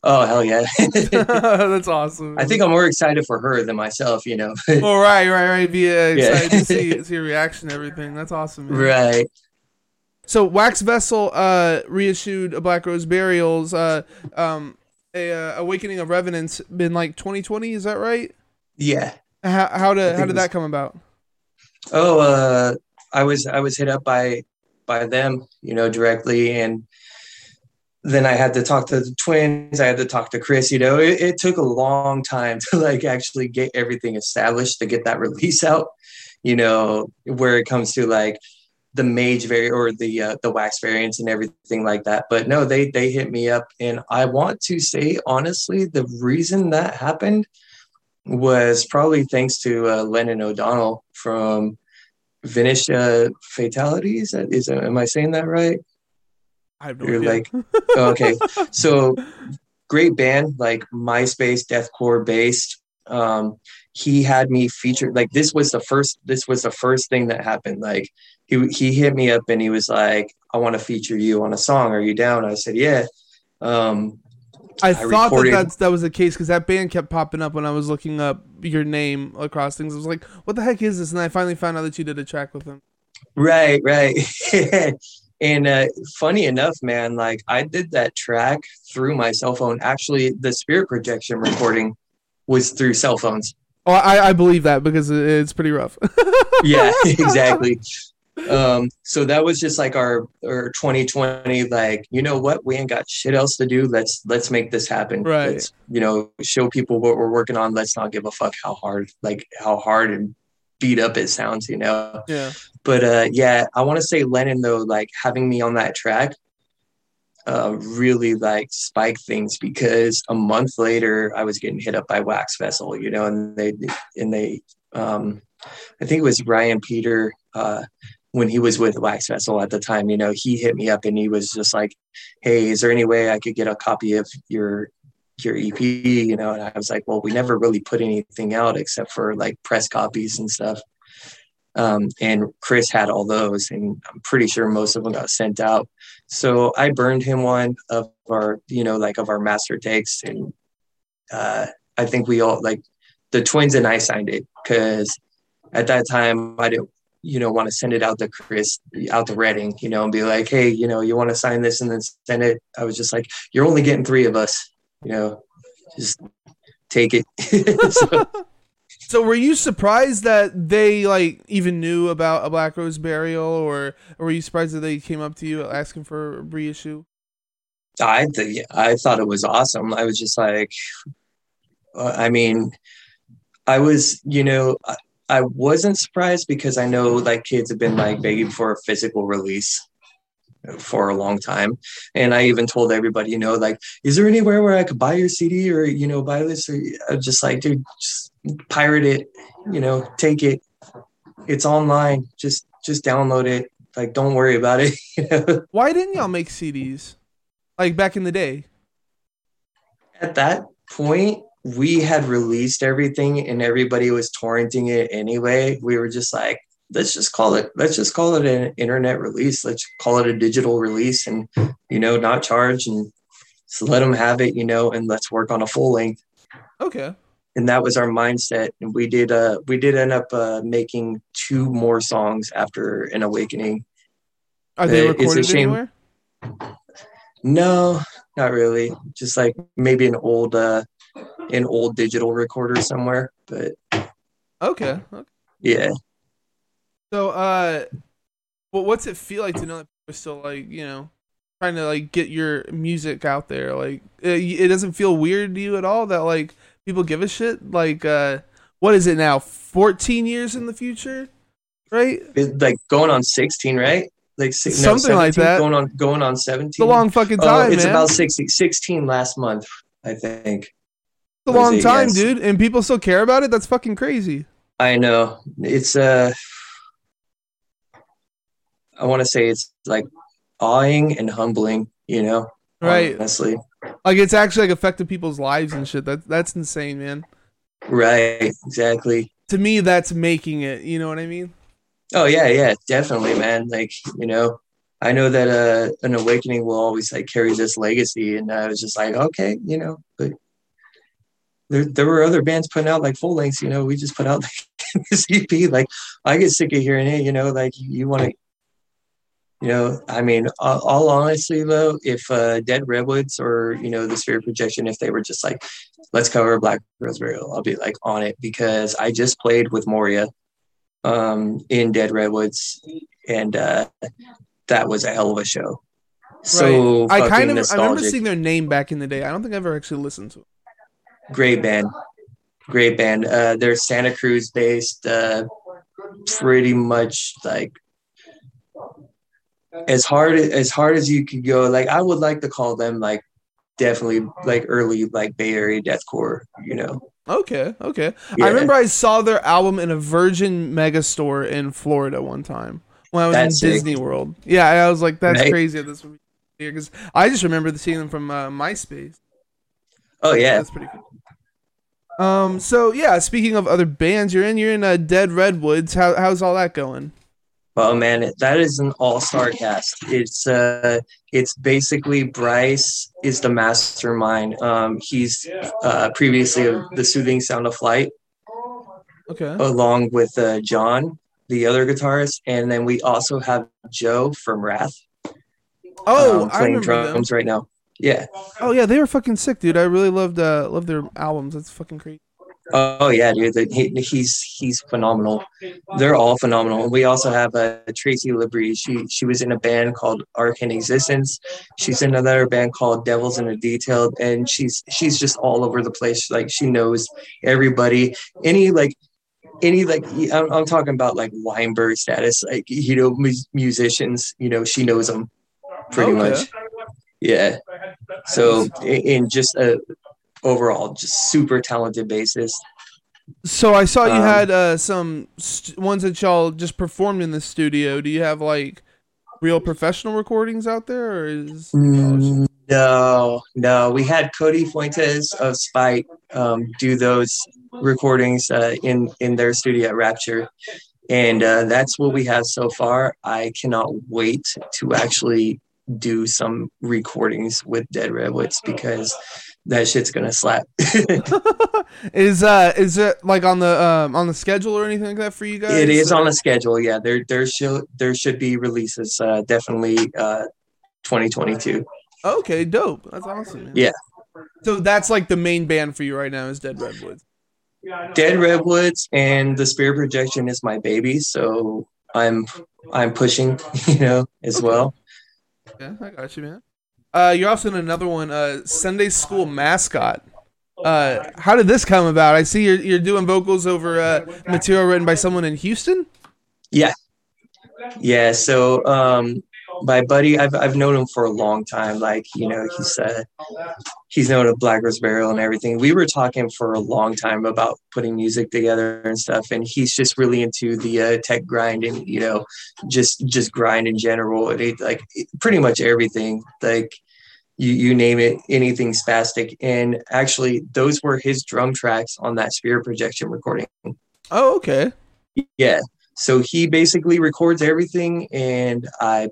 [SPEAKER 1] Oh hell yeah! [LAUGHS] [LAUGHS]
[SPEAKER 2] That's awesome.
[SPEAKER 1] I think I'm more excited for her than myself. You know.
[SPEAKER 2] oh right, right, right. Be uh, excited yeah. to see see your reaction, and everything. That's awesome. Man.
[SPEAKER 1] Right.
[SPEAKER 2] So Wax Vessel uh, reissued a Black Rose Burials, uh, um, a uh, Awakening of Revenants, been like 2020. Is that right?
[SPEAKER 1] Yeah.
[SPEAKER 2] How how did how did that come about?
[SPEAKER 1] Oh, uh, I was I was hit up by by them, you know, directly, and then I had to talk to the twins. I had to talk to Chris. You know, it, it took a long time [LAUGHS] to like actually get everything established to get that [LAUGHS] release out. You know, where it comes to like the mage variant or the uh, the wax variants and everything like that. But no, they they hit me up, and I want to say honestly, the reason that happened was probably thanks to uh, Lennon O'Donnell from uh, Fatalities. Is am I saying that right?
[SPEAKER 2] I have no You're idea. like
[SPEAKER 1] okay, [LAUGHS] so great band like MySpace deathcore based. Um, he had me featured like this was the first this was the first thing that happened like he he hit me up and he was like i want to feature you on a song are you down i said yeah um,
[SPEAKER 2] I, I thought recorded... that that's, that was the case because that band kept popping up when I was looking up your name across things. I was like, "What the heck is this?" And I finally found out that you did a track with him.
[SPEAKER 1] Right, right. [LAUGHS] and uh, funny enough, man, like I did that track through my cell phone. Actually, the Spirit Projection recording was through cell phones.
[SPEAKER 2] Oh, I, I believe that because it's pretty rough. [LAUGHS]
[SPEAKER 1] yeah, [LAUGHS] exactly. Um, so that was just like our our 2020, like, you know what, we ain't got shit else to do. Let's let's make this happen.
[SPEAKER 2] Right.
[SPEAKER 1] Let's, you know, show people what we're working on. Let's not give a fuck how hard, like how hard and beat up it sounds, you know.
[SPEAKER 2] Yeah.
[SPEAKER 1] But uh yeah, I want to say Lennon though, like having me on that track uh, really like spike things because a month later I was getting hit up by Wax Vessel, you know, and they and they um, I think it was Ryan Peter uh, when he was with Wax Vessel at the time, you know, he hit me up and he was just like, Hey, is there any way I could get a copy of your your EP? You know, and I was like, Well, we never really put anything out except for like press copies and stuff. Um, and Chris had all those, and I'm pretty sure most of them got sent out. So I burned him one of our, you know, like of our master takes, and uh, I think we all like the twins and I signed it because at that time I didn't, you know, want to send it out to Chris, out to Reading, you know, and be like, hey, you know, you want to sign this and then send it. I was just like, you're only getting three of us, you know, just take it. [LAUGHS]
[SPEAKER 2] so, [LAUGHS] so were you surprised that they like even knew about a Black Rose burial, or, or were you surprised that they came up to you asking for a reissue?
[SPEAKER 1] I th- I thought it was awesome. I was just like, uh, I mean, I was, you know, I, I wasn't surprised because I know like kids have been like begging for a physical release for a long time. And I even told everybody, you know, like, is there anywhere where I could buy your CD or, you know, buy this? Or I'm just like, dude, just pirate it, you know, take it. It's online. Just, just download it. Like, don't worry about it. [LAUGHS]
[SPEAKER 2] Why didn't y'all make CDs like back in the day?
[SPEAKER 1] At that point, we had released everything and everybody was torrenting it anyway. We were just like, let's just call it let's just call it an internet release. Let's call it a digital release and you know not charge and so let them have it you know and let's work on a full length.
[SPEAKER 2] Okay.
[SPEAKER 1] And that was our mindset. And we did uh we did end up uh making two more songs after an awakening.
[SPEAKER 2] Are they recorded anywhere?
[SPEAKER 1] No not really. Just like maybe an old uh an old digital recorder somewhere but
[SPEAKER 2] okay, okay.
[SPEAKER 1] yeah
[SPEAKER 2] so, uh, well, what's it feel like to know that people are still like, you know, trying to like get your music out there? Like, it, it doesn't feel weird to you at all that like people give a shit. Like, uh, what is it now? Fourteen years in the future, right?
[SPEAKER 1] It's like going on sixteen, right? Like
[SPEAKER 2] six, something no, like that.
[SPEAKER 1] Going on going on seventeen. It's
[SPEAKER 2] a long fucking time. Oh,
[SPEAKER 1] it's
[SPEAKER 2] man.
[SPEAKER 1] about 16, 16 last month, I think.
[SPEAKER 2] A long time, dude, and people still care about it. That's fucking crazy.
[SPEAKER 1] I know. It's uh I want to say it's like awing and humbling, you know?
[SPEAKER 2] Right.
[SPEAKER 1] Honestly.
[SPEAKER 2] Like it's actually like affected people's lives and shit. That that's insane, man.
[SPEAKER 1] Right, exactly.
[SPEAKER 2] To me, that's making it. You know what I mean?
[SPEAKER 1] Oh yeah, yeah, definitely, man. Like you know, I know that uh, an awakening will always like carry this legacy, and I was just like, okay, you know, but there there were other bands putting out like full lengths. You know, we just put out like [LAUGHS] this EP. Like I get sick of hearing it. You know, like you want to you know, I mean, all, all honestly though, if uh, Dead Redwoods or you know the Spirit Projection, if they were just like, let's cover Black Rose Burial, I'll be like on it because I just played with Moria um, in Dead Redwoods, and uh, that was a hell of a show. So.
[SPEAKER 2] I kind of nostalgic. I remember seeing their name back in the day. I don't think I've ever actually listened to. It.
[SPEAKER 1] Great band, great band. Uh, they're Santa Cruz based, uh, pretty much like as hard as hard as you could go. Like I would like to call them like definitely like early like Bay Area deathcore. You know.
[SPEAKER 2] Okay, okay. Yeah. I remember I saw their album in a Virgin Mega store in Florida one time when I was that's in sick. Disney World. Yeah, I was like, that's right? crazy. This because I just remember seeing them from uh, MySpace.
[SPEAKER 1] Oh yeah,
[SPEAKER 2] that's pretty cool. Um. So yeah, speaking of other bands, you're in. You're in uh, Dead Redwoods. How how's all that going?
[SPEAKER 1] Oh man, that is an all-star cast. It's uh, it's basically Bryce is the mastermind. Um, he's uh, previously of the Soothing Sound of Flight.
[SPEAKER 2] Okay.
[SPEAKER 1] Along with uh, John, the other guitarist, and then we also have Joe from Wrath.
[SPEAKER 2] Oh, um, playing drums them.
[SPEAKER 1] right now. Yeah.
[SPEAKER 2] Oh yeah, they were fucking sick, dude. I really loved uh loved their albums. That's fucking great.
[SPEAKER 1] Oh yeah, dude. He, he's he's phenomenal. They're all phenomenal. We also have uh, Tracy Labrie. She she was in a band called Arcane Existence. She's in another band called Devils in a Detail, and she's she's just all over the place. Like she knows everybody. Any like any like I'm, I'm talking about like Weinberg status. Like you know musicians. You know she knows them pretty much. Yeah. So in just a overall just super talented bassist.
[SPEAKER 2] So I saw you um, had uh, some st- ones that y'all just performed in the studio. Do you have like real professional recordings out there, or is
[SPEAKER 1] mm, no, no? We had Cody Fuentes of Spite um, do those recordings uh, in in their studio at Rapture, and uh, that's what we have so far. I cannot wait to actually do some recordings with Dead Redwoods because that shit's gonna slap. [LAUGHS] [LAUGHS]
[SPEAKER 2] is uh is it like on the um on the schedule or anything like that for you guys?
[SPEAKER 1] It is on the schedule. Yeah, there there should there should be releases. Uh, definitely uh, 2022.
[SPEAKER 2] Okay, dope. That's awesome. Man.
[SPEAKER 1] Yeah.
[SPEAKER 2] So that's like the main band for you right now is Dead Redwoods.
[SPEAKER 1] Dead Redwoods and the Spirit Projection is my baby, so I'm I'm pushing, [LAUGHS] you know, as
[SPEAKER 2] Okay.
[SPEAKER 1] well.
[SPEAKER 2] Yeah, I got you, man. Uh, you're also in another one, uh, Sunday School Mascot. Uh, how did this come about? I see you're you're doing vocals over uh, material written by someone in Houston.
[SPEAKER 1] Yeah, yeah. so um my buddy, I've I've known him for a long time. Like, you know, he's uh he's known of Black Rose Burial and everything. We were talking for a long time about putting music together and stuff, and he's just really into the uh, tech grind and you know, just just grind in general. It, like pretty much everything, like you you name it, anything spastic. And actually, those were his drum tracks on that Spirit Projection recording.
[SPEAKER 2] Oh, okay.
[SPEAKER 1] Yeah. So he basically records everything and I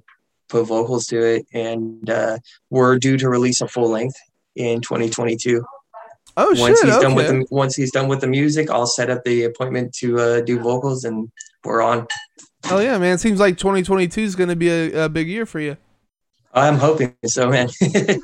[SPEAKER 1] put vocals to it and uh, we're due to release a full length in 2022.
[SPEAKER 2] Oh
[SPEAKER 1] once
[SPEAKER 2] shit.
[SPEAKER 1] he's
[SPEAKER 2] okay.
[SPEAKER 1] done with the once he's done with the music, I'll set up the appointment to uh, do vocals and we're on.
[SPEAKER 2] Hell yeah, man! It Seems like 2022 is going to be a, a big year for you.
[SPEAKER 1] I'm hoping so, man. [LAUGHS]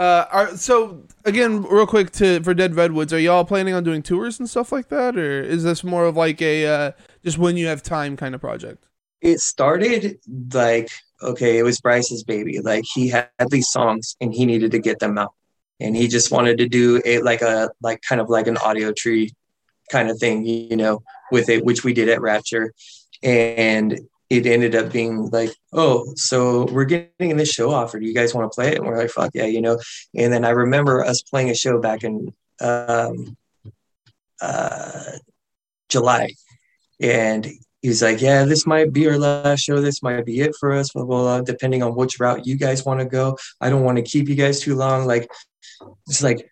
[SPEAKER 2] Uh, are, so again, real quick to for Dead Redwoods, are y'all planning on doing tours and stuff like that, or is this more of like a uh, just when you have time kind of project?
[SPEAKER 1] It started like okay, it was Bryce's baby. Like he had these songs and he needed to get them out. And he just wanted to do a like a like kind of like an Audiotree kind of thing, you know, with it, which we did at Rapture. And it ended up being like, oh, so we're getting this show offer. Do you guys want to play it? And we're like, fuck yeah, you know. And then I remember us playing a show back in um, uh, July, and he was like, yeah, this might be our last show. This might be it for us, blah, blah, blah, depending on which route you guys want to go. I don't want to keep you guys too long. Like, it's like,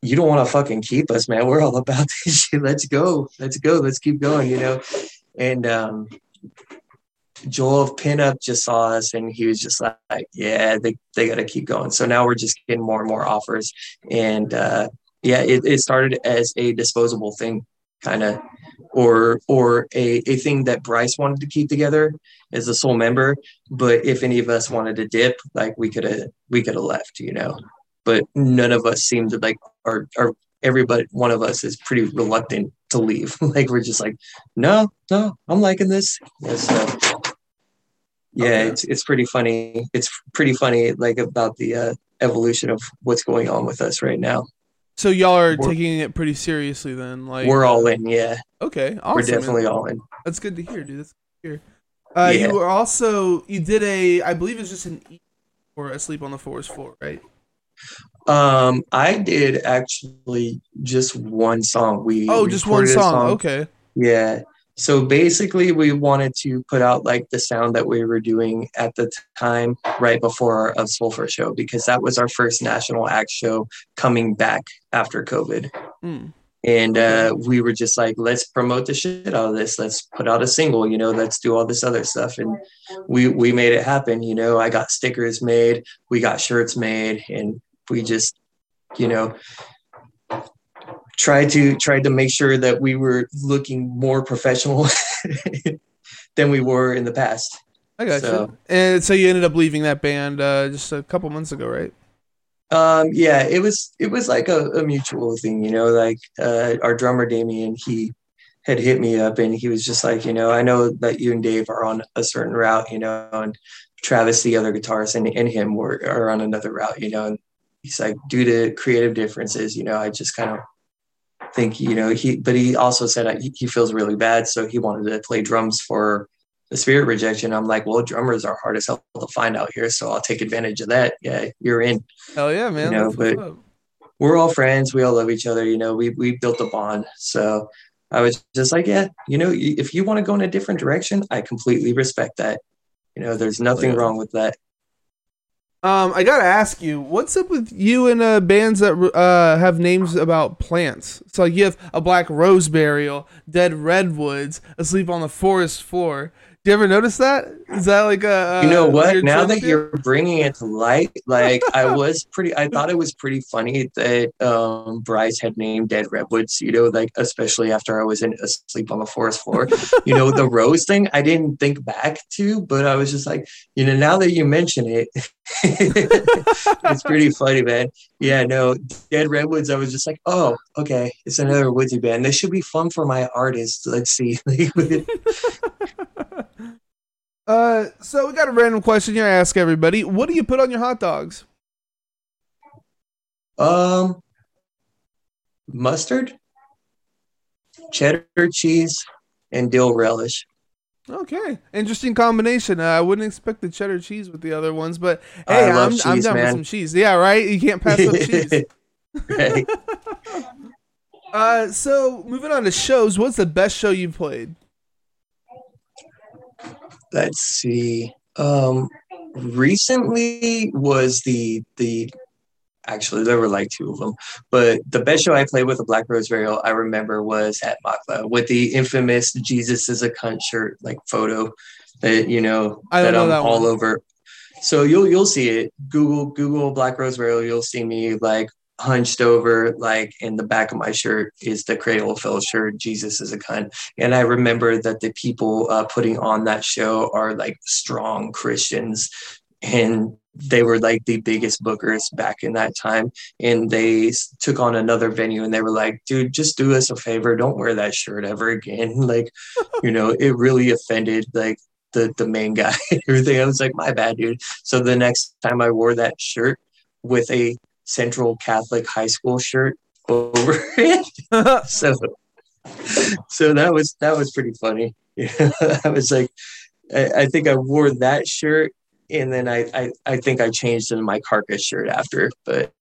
[SPEAKER 1] you don't want to fucking keep us, man. We're all about [LAUGHS] this shit. Let's go. Let's go. Let's keep going, you know? And um, Joel of Pinup just saw us and he was just like, yeah, they, they got to keep going. So now we're just getting more and more offers. And uh, yeah, it, it started as a disposable thing, kind of or or a, a thing that Bryce wanted to keep together as a sole member. But if any of us wanted to dip, like we could have we could have left, you know. But none of us seemed to like or or everybody one of us is pretty reluctant to leave. [LAUGHS] like we're just like, no, no, I'm liking this. Yeah, so yeah,
[SPEAKER 2] Okay.
[SPEAKER 1] it's it's pretty funny. It's pretty funny like about the uh, evolution of what's going on with us right now.
[SPEAKER 2] So y'all are
[SPEAKER 1] We're-
[SPEAKER 2] taking it pretty seriously then. Like
[SPEAKER 1] we're all in, yeah.
[SPEAKER 2] Okay, awesome.
[SPEAKER 1] we're
[SPEAKER 2] man.
[SPEAKER 1] definitely all in.
[SPEAKER 2] That's good to hear, dude. That's good to hear. Uh,
[SPEAKER 1] Yeah.
[SPEAKER 2] You were also you did a I believe it's just an E or asleep on the forest floor, right?
[SPEAKER 1] Um, I did actually just one song. We
[SPEAKER 2] Oh, just one
[SPEAKER 1] a
[SPEAKER 2] song. Okay.
[SPEAKER 1] Yeah. So basically, we wanted to put out like the sound that we were doing at the time right before our of Sulfur show because that was our first national act show coming back after COVID.
[SPEAKER 2] Mm.
[SPEAKER 1] And uh, we were just like, let's promote the shit out of this. Let's put out a single, you know, let's do all this other stuff. And we we made it happen. You know, I got stickers made, we got shirts made, and we just, you know, tried to tried to make sure that we were looking more professional [LAUGHS] than we were in the past.
[SPEAKER 2] I got
[SPEAKER 1] So-
[SPEAKER 2] you. And so you ended up leaving that band uh, just a couple months ago, right?
[SPEAKER 1] Um, yeah, it was it was like a, a mutual thing, you know, like uh, our drummer Damien, he had hit me up and he was just like, you know, I know that you and Dave are on a certain route, you know, and Travis, the other guitarist, and, and him were are on another route, you know, and he's like, due to creative differences, you know, I just kind of think, you know, he, but he also said he, he feels really bad, so he wanted to play drums for the Spirit Projection. I'm like, well, drummers are hard as hell to find out here, so I'll take advantage of that. Yeah, you're in
[SPEAKER 2] Hell yeah, man. you know,
[SPEAKER 1] but-
[SPEAKER 2] up.
[SPEAKER 1] we're all friends. We all love each other. You know, we we built a bond. So I was just like, yeah, you know, if you want to go in a different direction, I completely respect that. You know, there's nothing
[SPEAKER 2] Yeah.
[SPEAKER 1] wrong with that.
[SPEAKER 2] Um, I gotta ask you, what's up with you and uh, bands that uh, have names about plants? So like you have a black rose burial, dead redwoods, asleep on the forest floor. Do you ever notice that? Is that like a,
[SPEAKER 1] a you know what? Now that you're bringing it to light, like I [LAUGHS] was pretty, I thought it was pretty funny that um, Bryce had named Dead Redwoods. You know, like especially after I was in asleep on the forest floor. you know, the [LAUGHS] rose thing I didn't think back to, but I was just like, you know, now that you mention it, [LAUGHS] it's pretty funny, man. Yeah, no, Dead Redwoods. I was just like, oh, okay, it's another woodsy band. This should be fun for my artists. Let's see.
[SPEAKER 2] Uh, so we got a random question here. I ask everybody: What do you put on your hot dogs?
[SPEAKER 1] Um, mustard, cheddar cheese, and dill relish.
[SPEAKER 2] Okay, interesting combination. Uh, I wouldn't expect the cheddar cheese with the other ones, but hey, I'm, cheese, I'm down man. with some cheese. Yeah, right. You can't pass up cheese. [LAUGHS] [LAUGHS] right. uh, so moving on to shows. What's the best show you've played?
[SPEAKER 1] Let's see. Um, recently was the the actually there were like two of them, but the best show I played with a Black Rose Burial I remember was at Makla with the infamous Jesus is a cunt shirt like photo that you know that know I'm that all over. So you'll you'll see it. Google Google Black Rose Burial. You'll see me like hunched over, like in the back of my shirt is the Cradle of Filth shirt. Jesus is a cunt. And I remember that the people uh, putting on that show are like strong Christians, and they were like the biggest bookers back in that time. And they took on another venue, and they were like, "Dude, just do us a favor. Don't wear that shirt ever again." [LAUGHS] Like, you know, it really offended like the the main guy everything. I was like, "My bad, dude." So the next time I wore that shirt with a Central Catholic High School shirt over [LAUGHS] it. [LAUGHS] so so that was that was pretty funny. Yeah, [LAUGHS] I was like, I, I, think I wore that shirt, and then I, I I think I changed into my carcass shirt after, but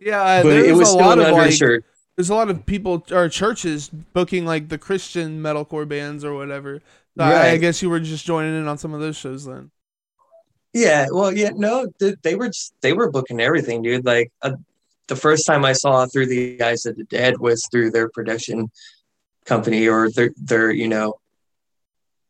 [SPEAKER 2] yeah, uh, but it was still an undershirt. Like, there's a lot of people or churches booking like the Christian metalcore bands or whatever. So right. I, I guess you were just joining in on some of those shows then.
[SPEAKER 1] Yeah, well, yeah, no, they were just, they were booking everything, dude. Like uh, the first time I saw through the eyes of the dead was through their production company or their their you know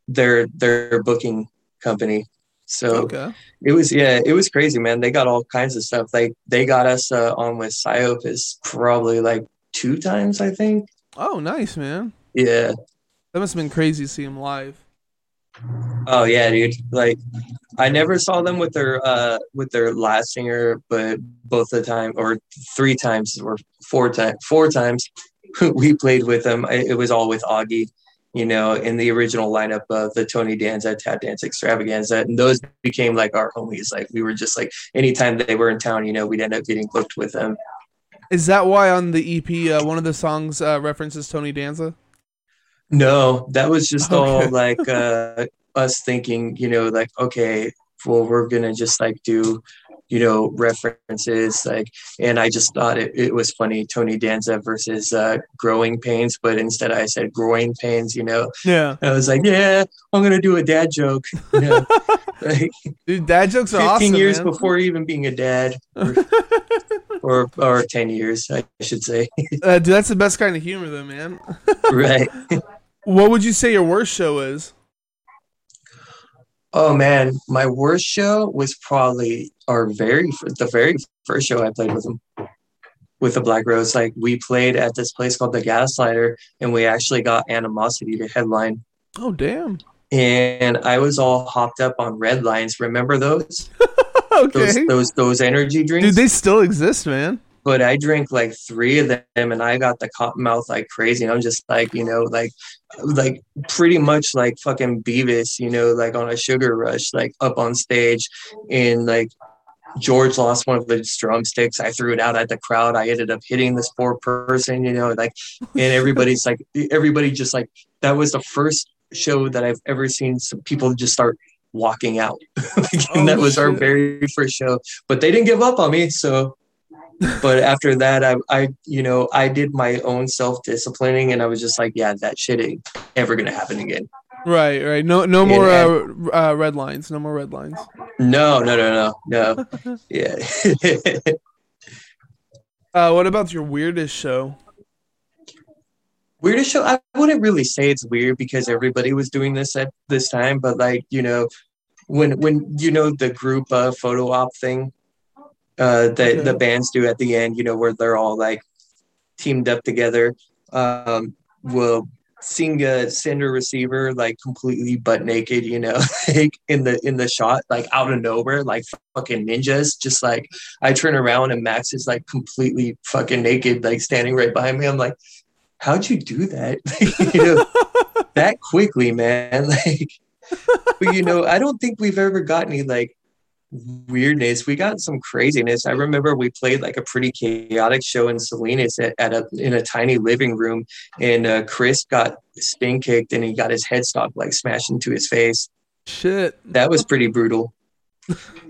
[SPEAKER 1] their their booking company. So okay. it was yeah, it was crazy, man. They got all kinds of stuff. Like they got us uh, on with Psyopus probably like two times, I think.
[SPEAKER 2] Oh, nice, man.
[SPEAKER 1] Yeah,
[SPEAKER 2] that must have been crazy to see him live.
[SPEAKER 1] Oh yeah, dude. Like I never saw them with their uh with their last singer, but both the time or three times or four times four times [LAUGHS] we played with them. It was all with Augie, you know, in the original lineup of the Tony Danza Tap Dance Extravaganza. And those became like our homies. Like we were just like anytime they were in town, you know, we'd end up getting booked with them.
[SPEAKER 2] Is that why on the EP uh, one of the songs uh, references Tony Danza?
[SPEAKER 1] No, that was just all like uh, us thinking, you know, like, okay, well, we're going to just like do, you know, references. Like, and I just thought it, it was funny Tony Danza versus uh, Growing Pains, but instead I said Growing Pains, you know?
[SPEAKER 2] Yeah.
[SPEAKER 1] I was like, yeah, I'm going to do a dad joke. You know? [LAUGHS]
[SPEAKER 2] like, Dude, dad jokes are 15 awesome,
[SPEAKER 1] years
[SPEAKER 2] man.
[SPEAKER 1] before even being a dad. Or, [LAUGHS] or, or 10 years, I should say.
[SPEAKER 2] uh, dude, that's the best kind of humor, though, man.
[SPEAKER 1] right. [LAUGHS]
[SPEAKER 2] What would you say your worst show is?
[SPEAKER 1] Oh man, my worst show was probably our very the very first show I played with them with the Black Rose. Like we played at this place called the Gaslighter, and we actually got Animosity to headline.
[SPEAKER 2] Oh damn!
[SPEAKER 1] And I was all hopped up on red lines. Remember those? [LAUGHS]
[SPEAKER 2] okay.
[SPEAKER 1] Those, those those energy drinks.
[SPEAKER 2] Dude, they still exist, man
[SPEAKER 1] but I drank like three of them and I got the cotton mouth like crazy. And I'm just like, you know, like, like pretty much like fucking Beavis, you know, like on a sugar rush, like up on stage and like George lost one of his drumsticks. I threw it out at the crowd. I ended up hitting this poor person, you know, like, and everybody's like, everybody just like, that was the first show that I've ever seen some people just start walking out. [LAUGHS] and oh, that was shit. our very first show, but they didn't give up on me. So but after that, I, I, you know, I did my own self disciplining, and I was just like, yeah, that shit ain't ever gonna happen again.
[SPEAKER 2] Right, right. No, no more uh, uh, red lines. No more red lines.
[SPEAKER 1] No, no, no, no, no. yeah. [LAUGHS]
[SPEAKER 2] uh, what about your weirdest show?
[SPEAKER 1] weirdest show i wouldn't really say it's weird because everybody was doing this at this time but like you know when when you know the group uh, photo op thing uh that okay. the bands do at the end you know where they're all like teamed up together um will seeing a sender receiver like completely butt naked you know [LAUGHS] like in the in the shot like out of nowhere like fucking ninjas just like i turn around and max is like completely fucking naked like standing right behind me i'm like how'd you do that? [LAUGHS] you know, that quickly, man. [LAUGHS] Like, but you know, I don't think we've ever got any like weirdness. We got some craziness. I remember we played like a pretty chaotic show in Salinas at, at a in a tiny living room, and uh, Chris got spin kicked and he got his headstock like smashed into his face.
[SPEAKER 2] Shit,
[SPEAKER 1] that was pretty brutal. [LAUGHS]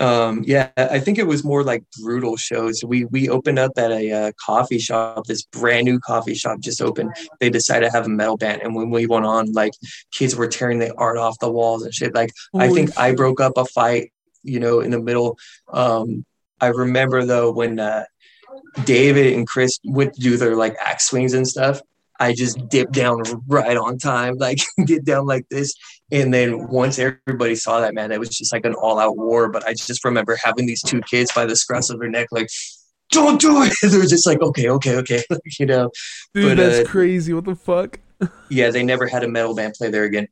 [SPEAKER 1] Um, yeah, I think it was more like brutal shows. We we opened up at a uh, coffee shop. This brand new coffee shop just opened. They decided to have a metal band, and when we went on, like kids were tearing the art off the walls and shit. Like Holy I think shit. I broke up a fight, you know, in the middle. Um, I remember though when uh, David and Chris would do their like axe swings and stuff. I just dip down right on time, like [LAUGHS] get down like this. And then once everybody saw that, man, it was just like an all out war. But I just remember having these two kids by the scruff of their neck, like, don't do it. [LAUGHS] They're just like, okay, okay, okay. [LAUGHS] you know,
[SPEAKER 2] dude, but, that's uh, crazy. What the fuck?
[SPEAKER 1] yeah, they never had a metal band play there again.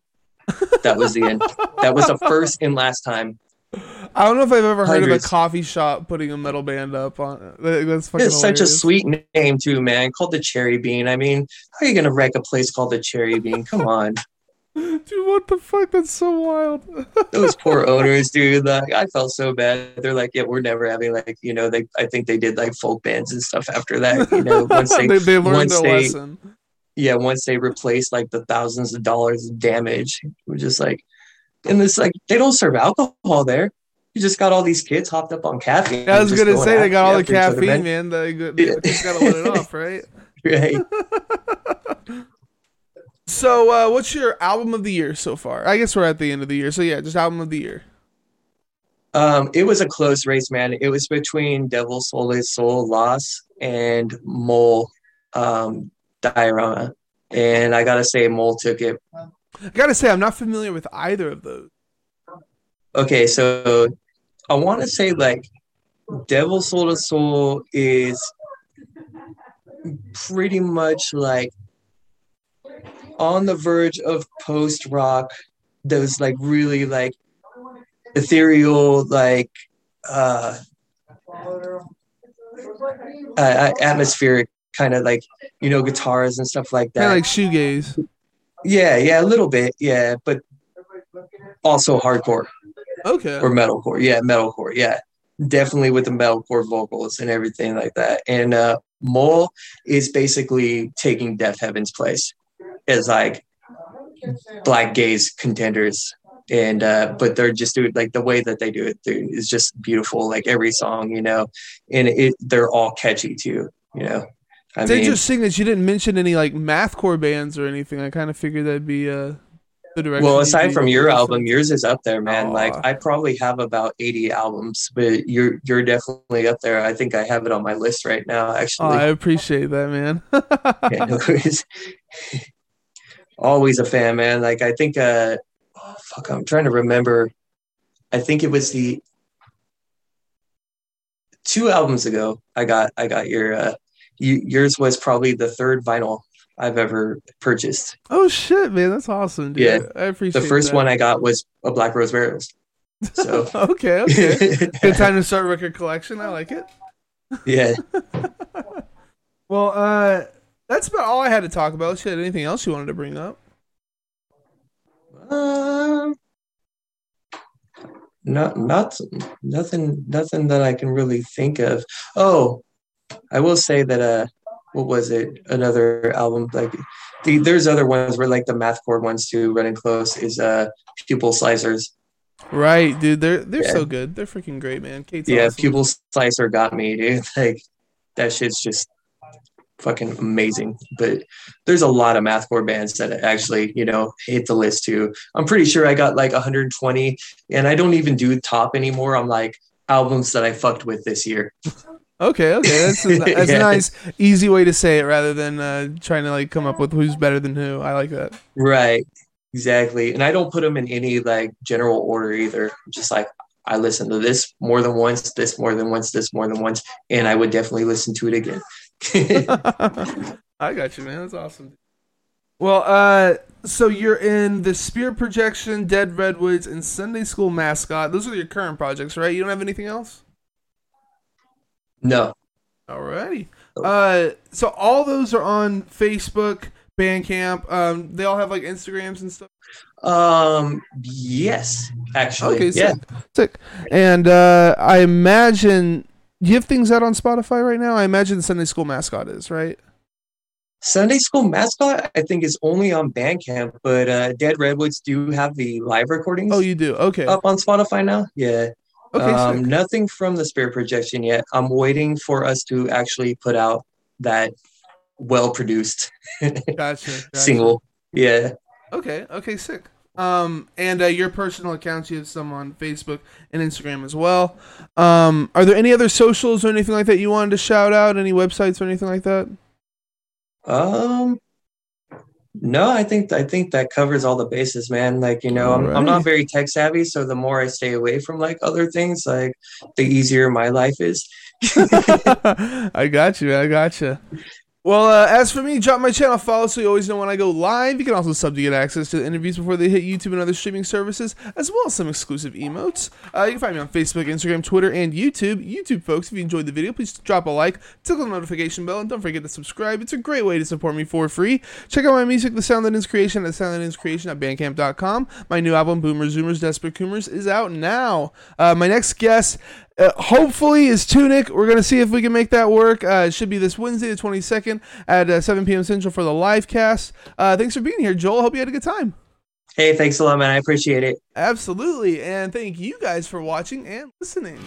[SPEAKER 1] That was the end. that was the first and last time
[SPEAKER 2] I don't know if I've ever heard Hundreds. of a coffee shop putting a metal band up on. That's fucking.
[SPEAKER 1] It's hilarious. such a sweet name too, man. Called the Cherry Bean. I mean, how are you gonna wreck a place called the Cherry Bean? Come on.
[SPEAKER 2] Dude, what the fuck? That's so wild. [LAUGHS]
[SPEAKER 1] Those poor owners, dude. Like, I felt so bad. They're like, yeah, we're never having like, you know, they. I think they did like folk bands and stuff after that. You know, [LAUGHS] once they,
[SPEAKER 2] they, they learned their they, lesson.
[SPEAKER 1] Yeah, once they replaced like the thousands of dollars of damage, we're just like, and this like they don't serve alcohol there you just got all these kids hopped up on caffeine.
[SPEAKER 2] I was gonna say they got all the caffeine, man. They, they yeah. just gotta let it off, right? [LAUGHS]
[SPEAKER 1] Right.
[SPEAKER 2] So, uh, what's your album of the year so far? I guess we're at the end of the year, so yeah, just album of the year.
[SPEAKER 1] Um, it was a close race, man. It was between Devil Soul Soul Loss and Møl um, Diorama, and I gotta say, Møl took it.
[SPEAKER 2] I gotta say, I'm not familiar with either of those.
[SPEAKER 1] Okay, so I want to say like Devil Sold His Soul is pretty much like on the verge of post rock. Those like really like ethereal like uh, uh atmospheric kind of like you know guitars and stuff like that.
[SPEAKER 2] Kind of like shoegaze.
[SPEAKER 1] Yeah, yeah, a little bit, yeah, but also hardcore.
[SPEAKER 2] Okay.
[SPEAKER 1] Or metalcore. Yeah, metalcore. Yeah. Definitely with the metalcore vocals and everything like that. And uh Møl is basically taking Deafheaven's place as like black gaze contenders. And uh but they're just doing like the way that they do it dude, is just beautiful. Like every song, you know, and it they're all catchy too, you know.
[SPEAKER 2] I it's mean, interesting that you didn't mention any like mathcore bands or anything. I kind of figured that'd be uh
[SPEAKER 1] the direction. Well, aside from your album, yours is up there, man. Aww. Like I probably have about eighty albums, but you're you're definitely up there. I think I have it on my list right now. Actually, oh,
[SPEAKER 2] I appreciate that, man. [LAUGHS]
[SPEAKER 1] yeah, no, always a fan, man. Like I think, uh, oh, fuck, I'm trying to remember. I think it was the two albums ago. I got I got your. Uh, you, yours was probably the third vinyl I've ever purchased.
[SPEAKER 2] Oh shit, man, that's awesome. Dude.
[SPEAKER 1] Yeah,
[SPEAKER 2] I appreciate.
[SPEAKER 1] The first
[SPEAKER 2] that.
[SPEAKER 1] one I got was a Black Rose Burial's. So [LAUGHS]
[SPEAKER 2] okay, okay, [LAUGHS] good time to start record collection. I like it.
[SPEAKER 1] Yeah. [LAUGHS]
[SPEAKER 2] well, uh, that's about all I had to talk about. Shit, anything else you wanted to bring up?
[SPEAKER 1] Um, not not nothing nothing that I can really think of. Oh, I will say that uh what was it? Another album like the, there's other ones where like the mathcore ones too. Running close is uh pupil slicers.
[SPEAKER 2] Right, dude. They're they're yeah. so good. They're freaking great, man. Kate's
[SPEAKER 1] yeah,
[SPEAKER 2] awesome.
[SPEAKER 1] pupil slicer got me, dude. [LAUGHS] Like that shit's just fucking amazing. But there's a lot of mathcore bands that actually, you know, hit the list too. I'm pretty sure I got like 120, and I don't even do top anymore. I'm like albums that I fucked with this year. [LAUGHS]
[SPEAKER 2] Okay, okay, that's a, [LAUGHS] that's yeah. a nice, easy way to say it rather than uh, trying to like come up with who's better than who. I like that.
[SPEAKER 1] Right, exactly. And I don't put them in any like general order either. Just like I listen to this more than once, this more than once, this more than once, and I would definitely listen to it again. [LAUGHS]
[SPEAKER 2] I got you, man. That's awesome. Well, uh, so you're in the Spirit Projection, Dead Redwoods, and Sunday School Mascot. Those are your current projects, right? You don't have anything else?
[SPEAKER 1] No.
[SPEAKER 2] Alrighty. Uh, so all those are on Facebook, Bandcamp. Um, they all have like Instagrams and stuff.
[SPEAKER 1] Um, yes, actually. Okay,
[SPEAKER 2] yeah. sick. sick. And uh, I imagine you have things out on Spotify right now. I imagine Sunday School Mascot is right.
[SPEAKER 1] Sunday School Mascot, I think, is only on Bandcamp, but uh, Dead Redwoods do have the live recordings.
[SPEAKER 2] Oh, you do? Okay.
[SPEAKER 1] Up on Spotify now? Yeah. Okay. Um, nothing from the Spirit Projection yet. I'm waiting for us to actually put out that well produced [LAUGHS] gotcha, gotcha. single. Yeah.
[SPEAKER 2] Okay. Okay. Sick. Um, and uh, your personal accounts, you have some on Facebook and Instagram as well. Um, are there any other socials or anything like that you wanted to shout out? Any websites or anything like that?
[SPEAKER 1] Um, no, I think I think that covers all the bases, man. Like you know, I'm, right. I'm not very tech savvy, so the more I stay away from like other things, like the easier my life is. [LAUGHS]
[SPEAKER 2] I got you. I got you. Well, uh, as for me, drop my channel follow so you always know when I go live. You can also sub to get access to the interviews before they hit YouTube and other streaming services, as well as some exclusive emotes. Uh, you can find me on Facebook, Instagram, Twitter, and YouTube. YouTube folks, if you enjoyed the video, please drop a like, tickle the notification bell, and don't forget to subscribe. It's a great way to support me for free. Check out my music, The Sound That Ends Creation, at soundthatendscreation.bandcamp.com. My new album, Boomers, Zoomers, Desperate Coomers, is out now. Uh, my next guest uh, hopefully is Tunic. We're gonna see if we can make that work. Uh, it should be this Wednesday, the twenty second, at uh, seven p.m. Central for the live cast. Uh, thanks for being here, Joel. Hope you had a good time.
[SPEAKER 1] Hey, thanks a lot, man. I appreciate it.
[SPEAKER 2] Absolutely, and thank you guys for watching and listening.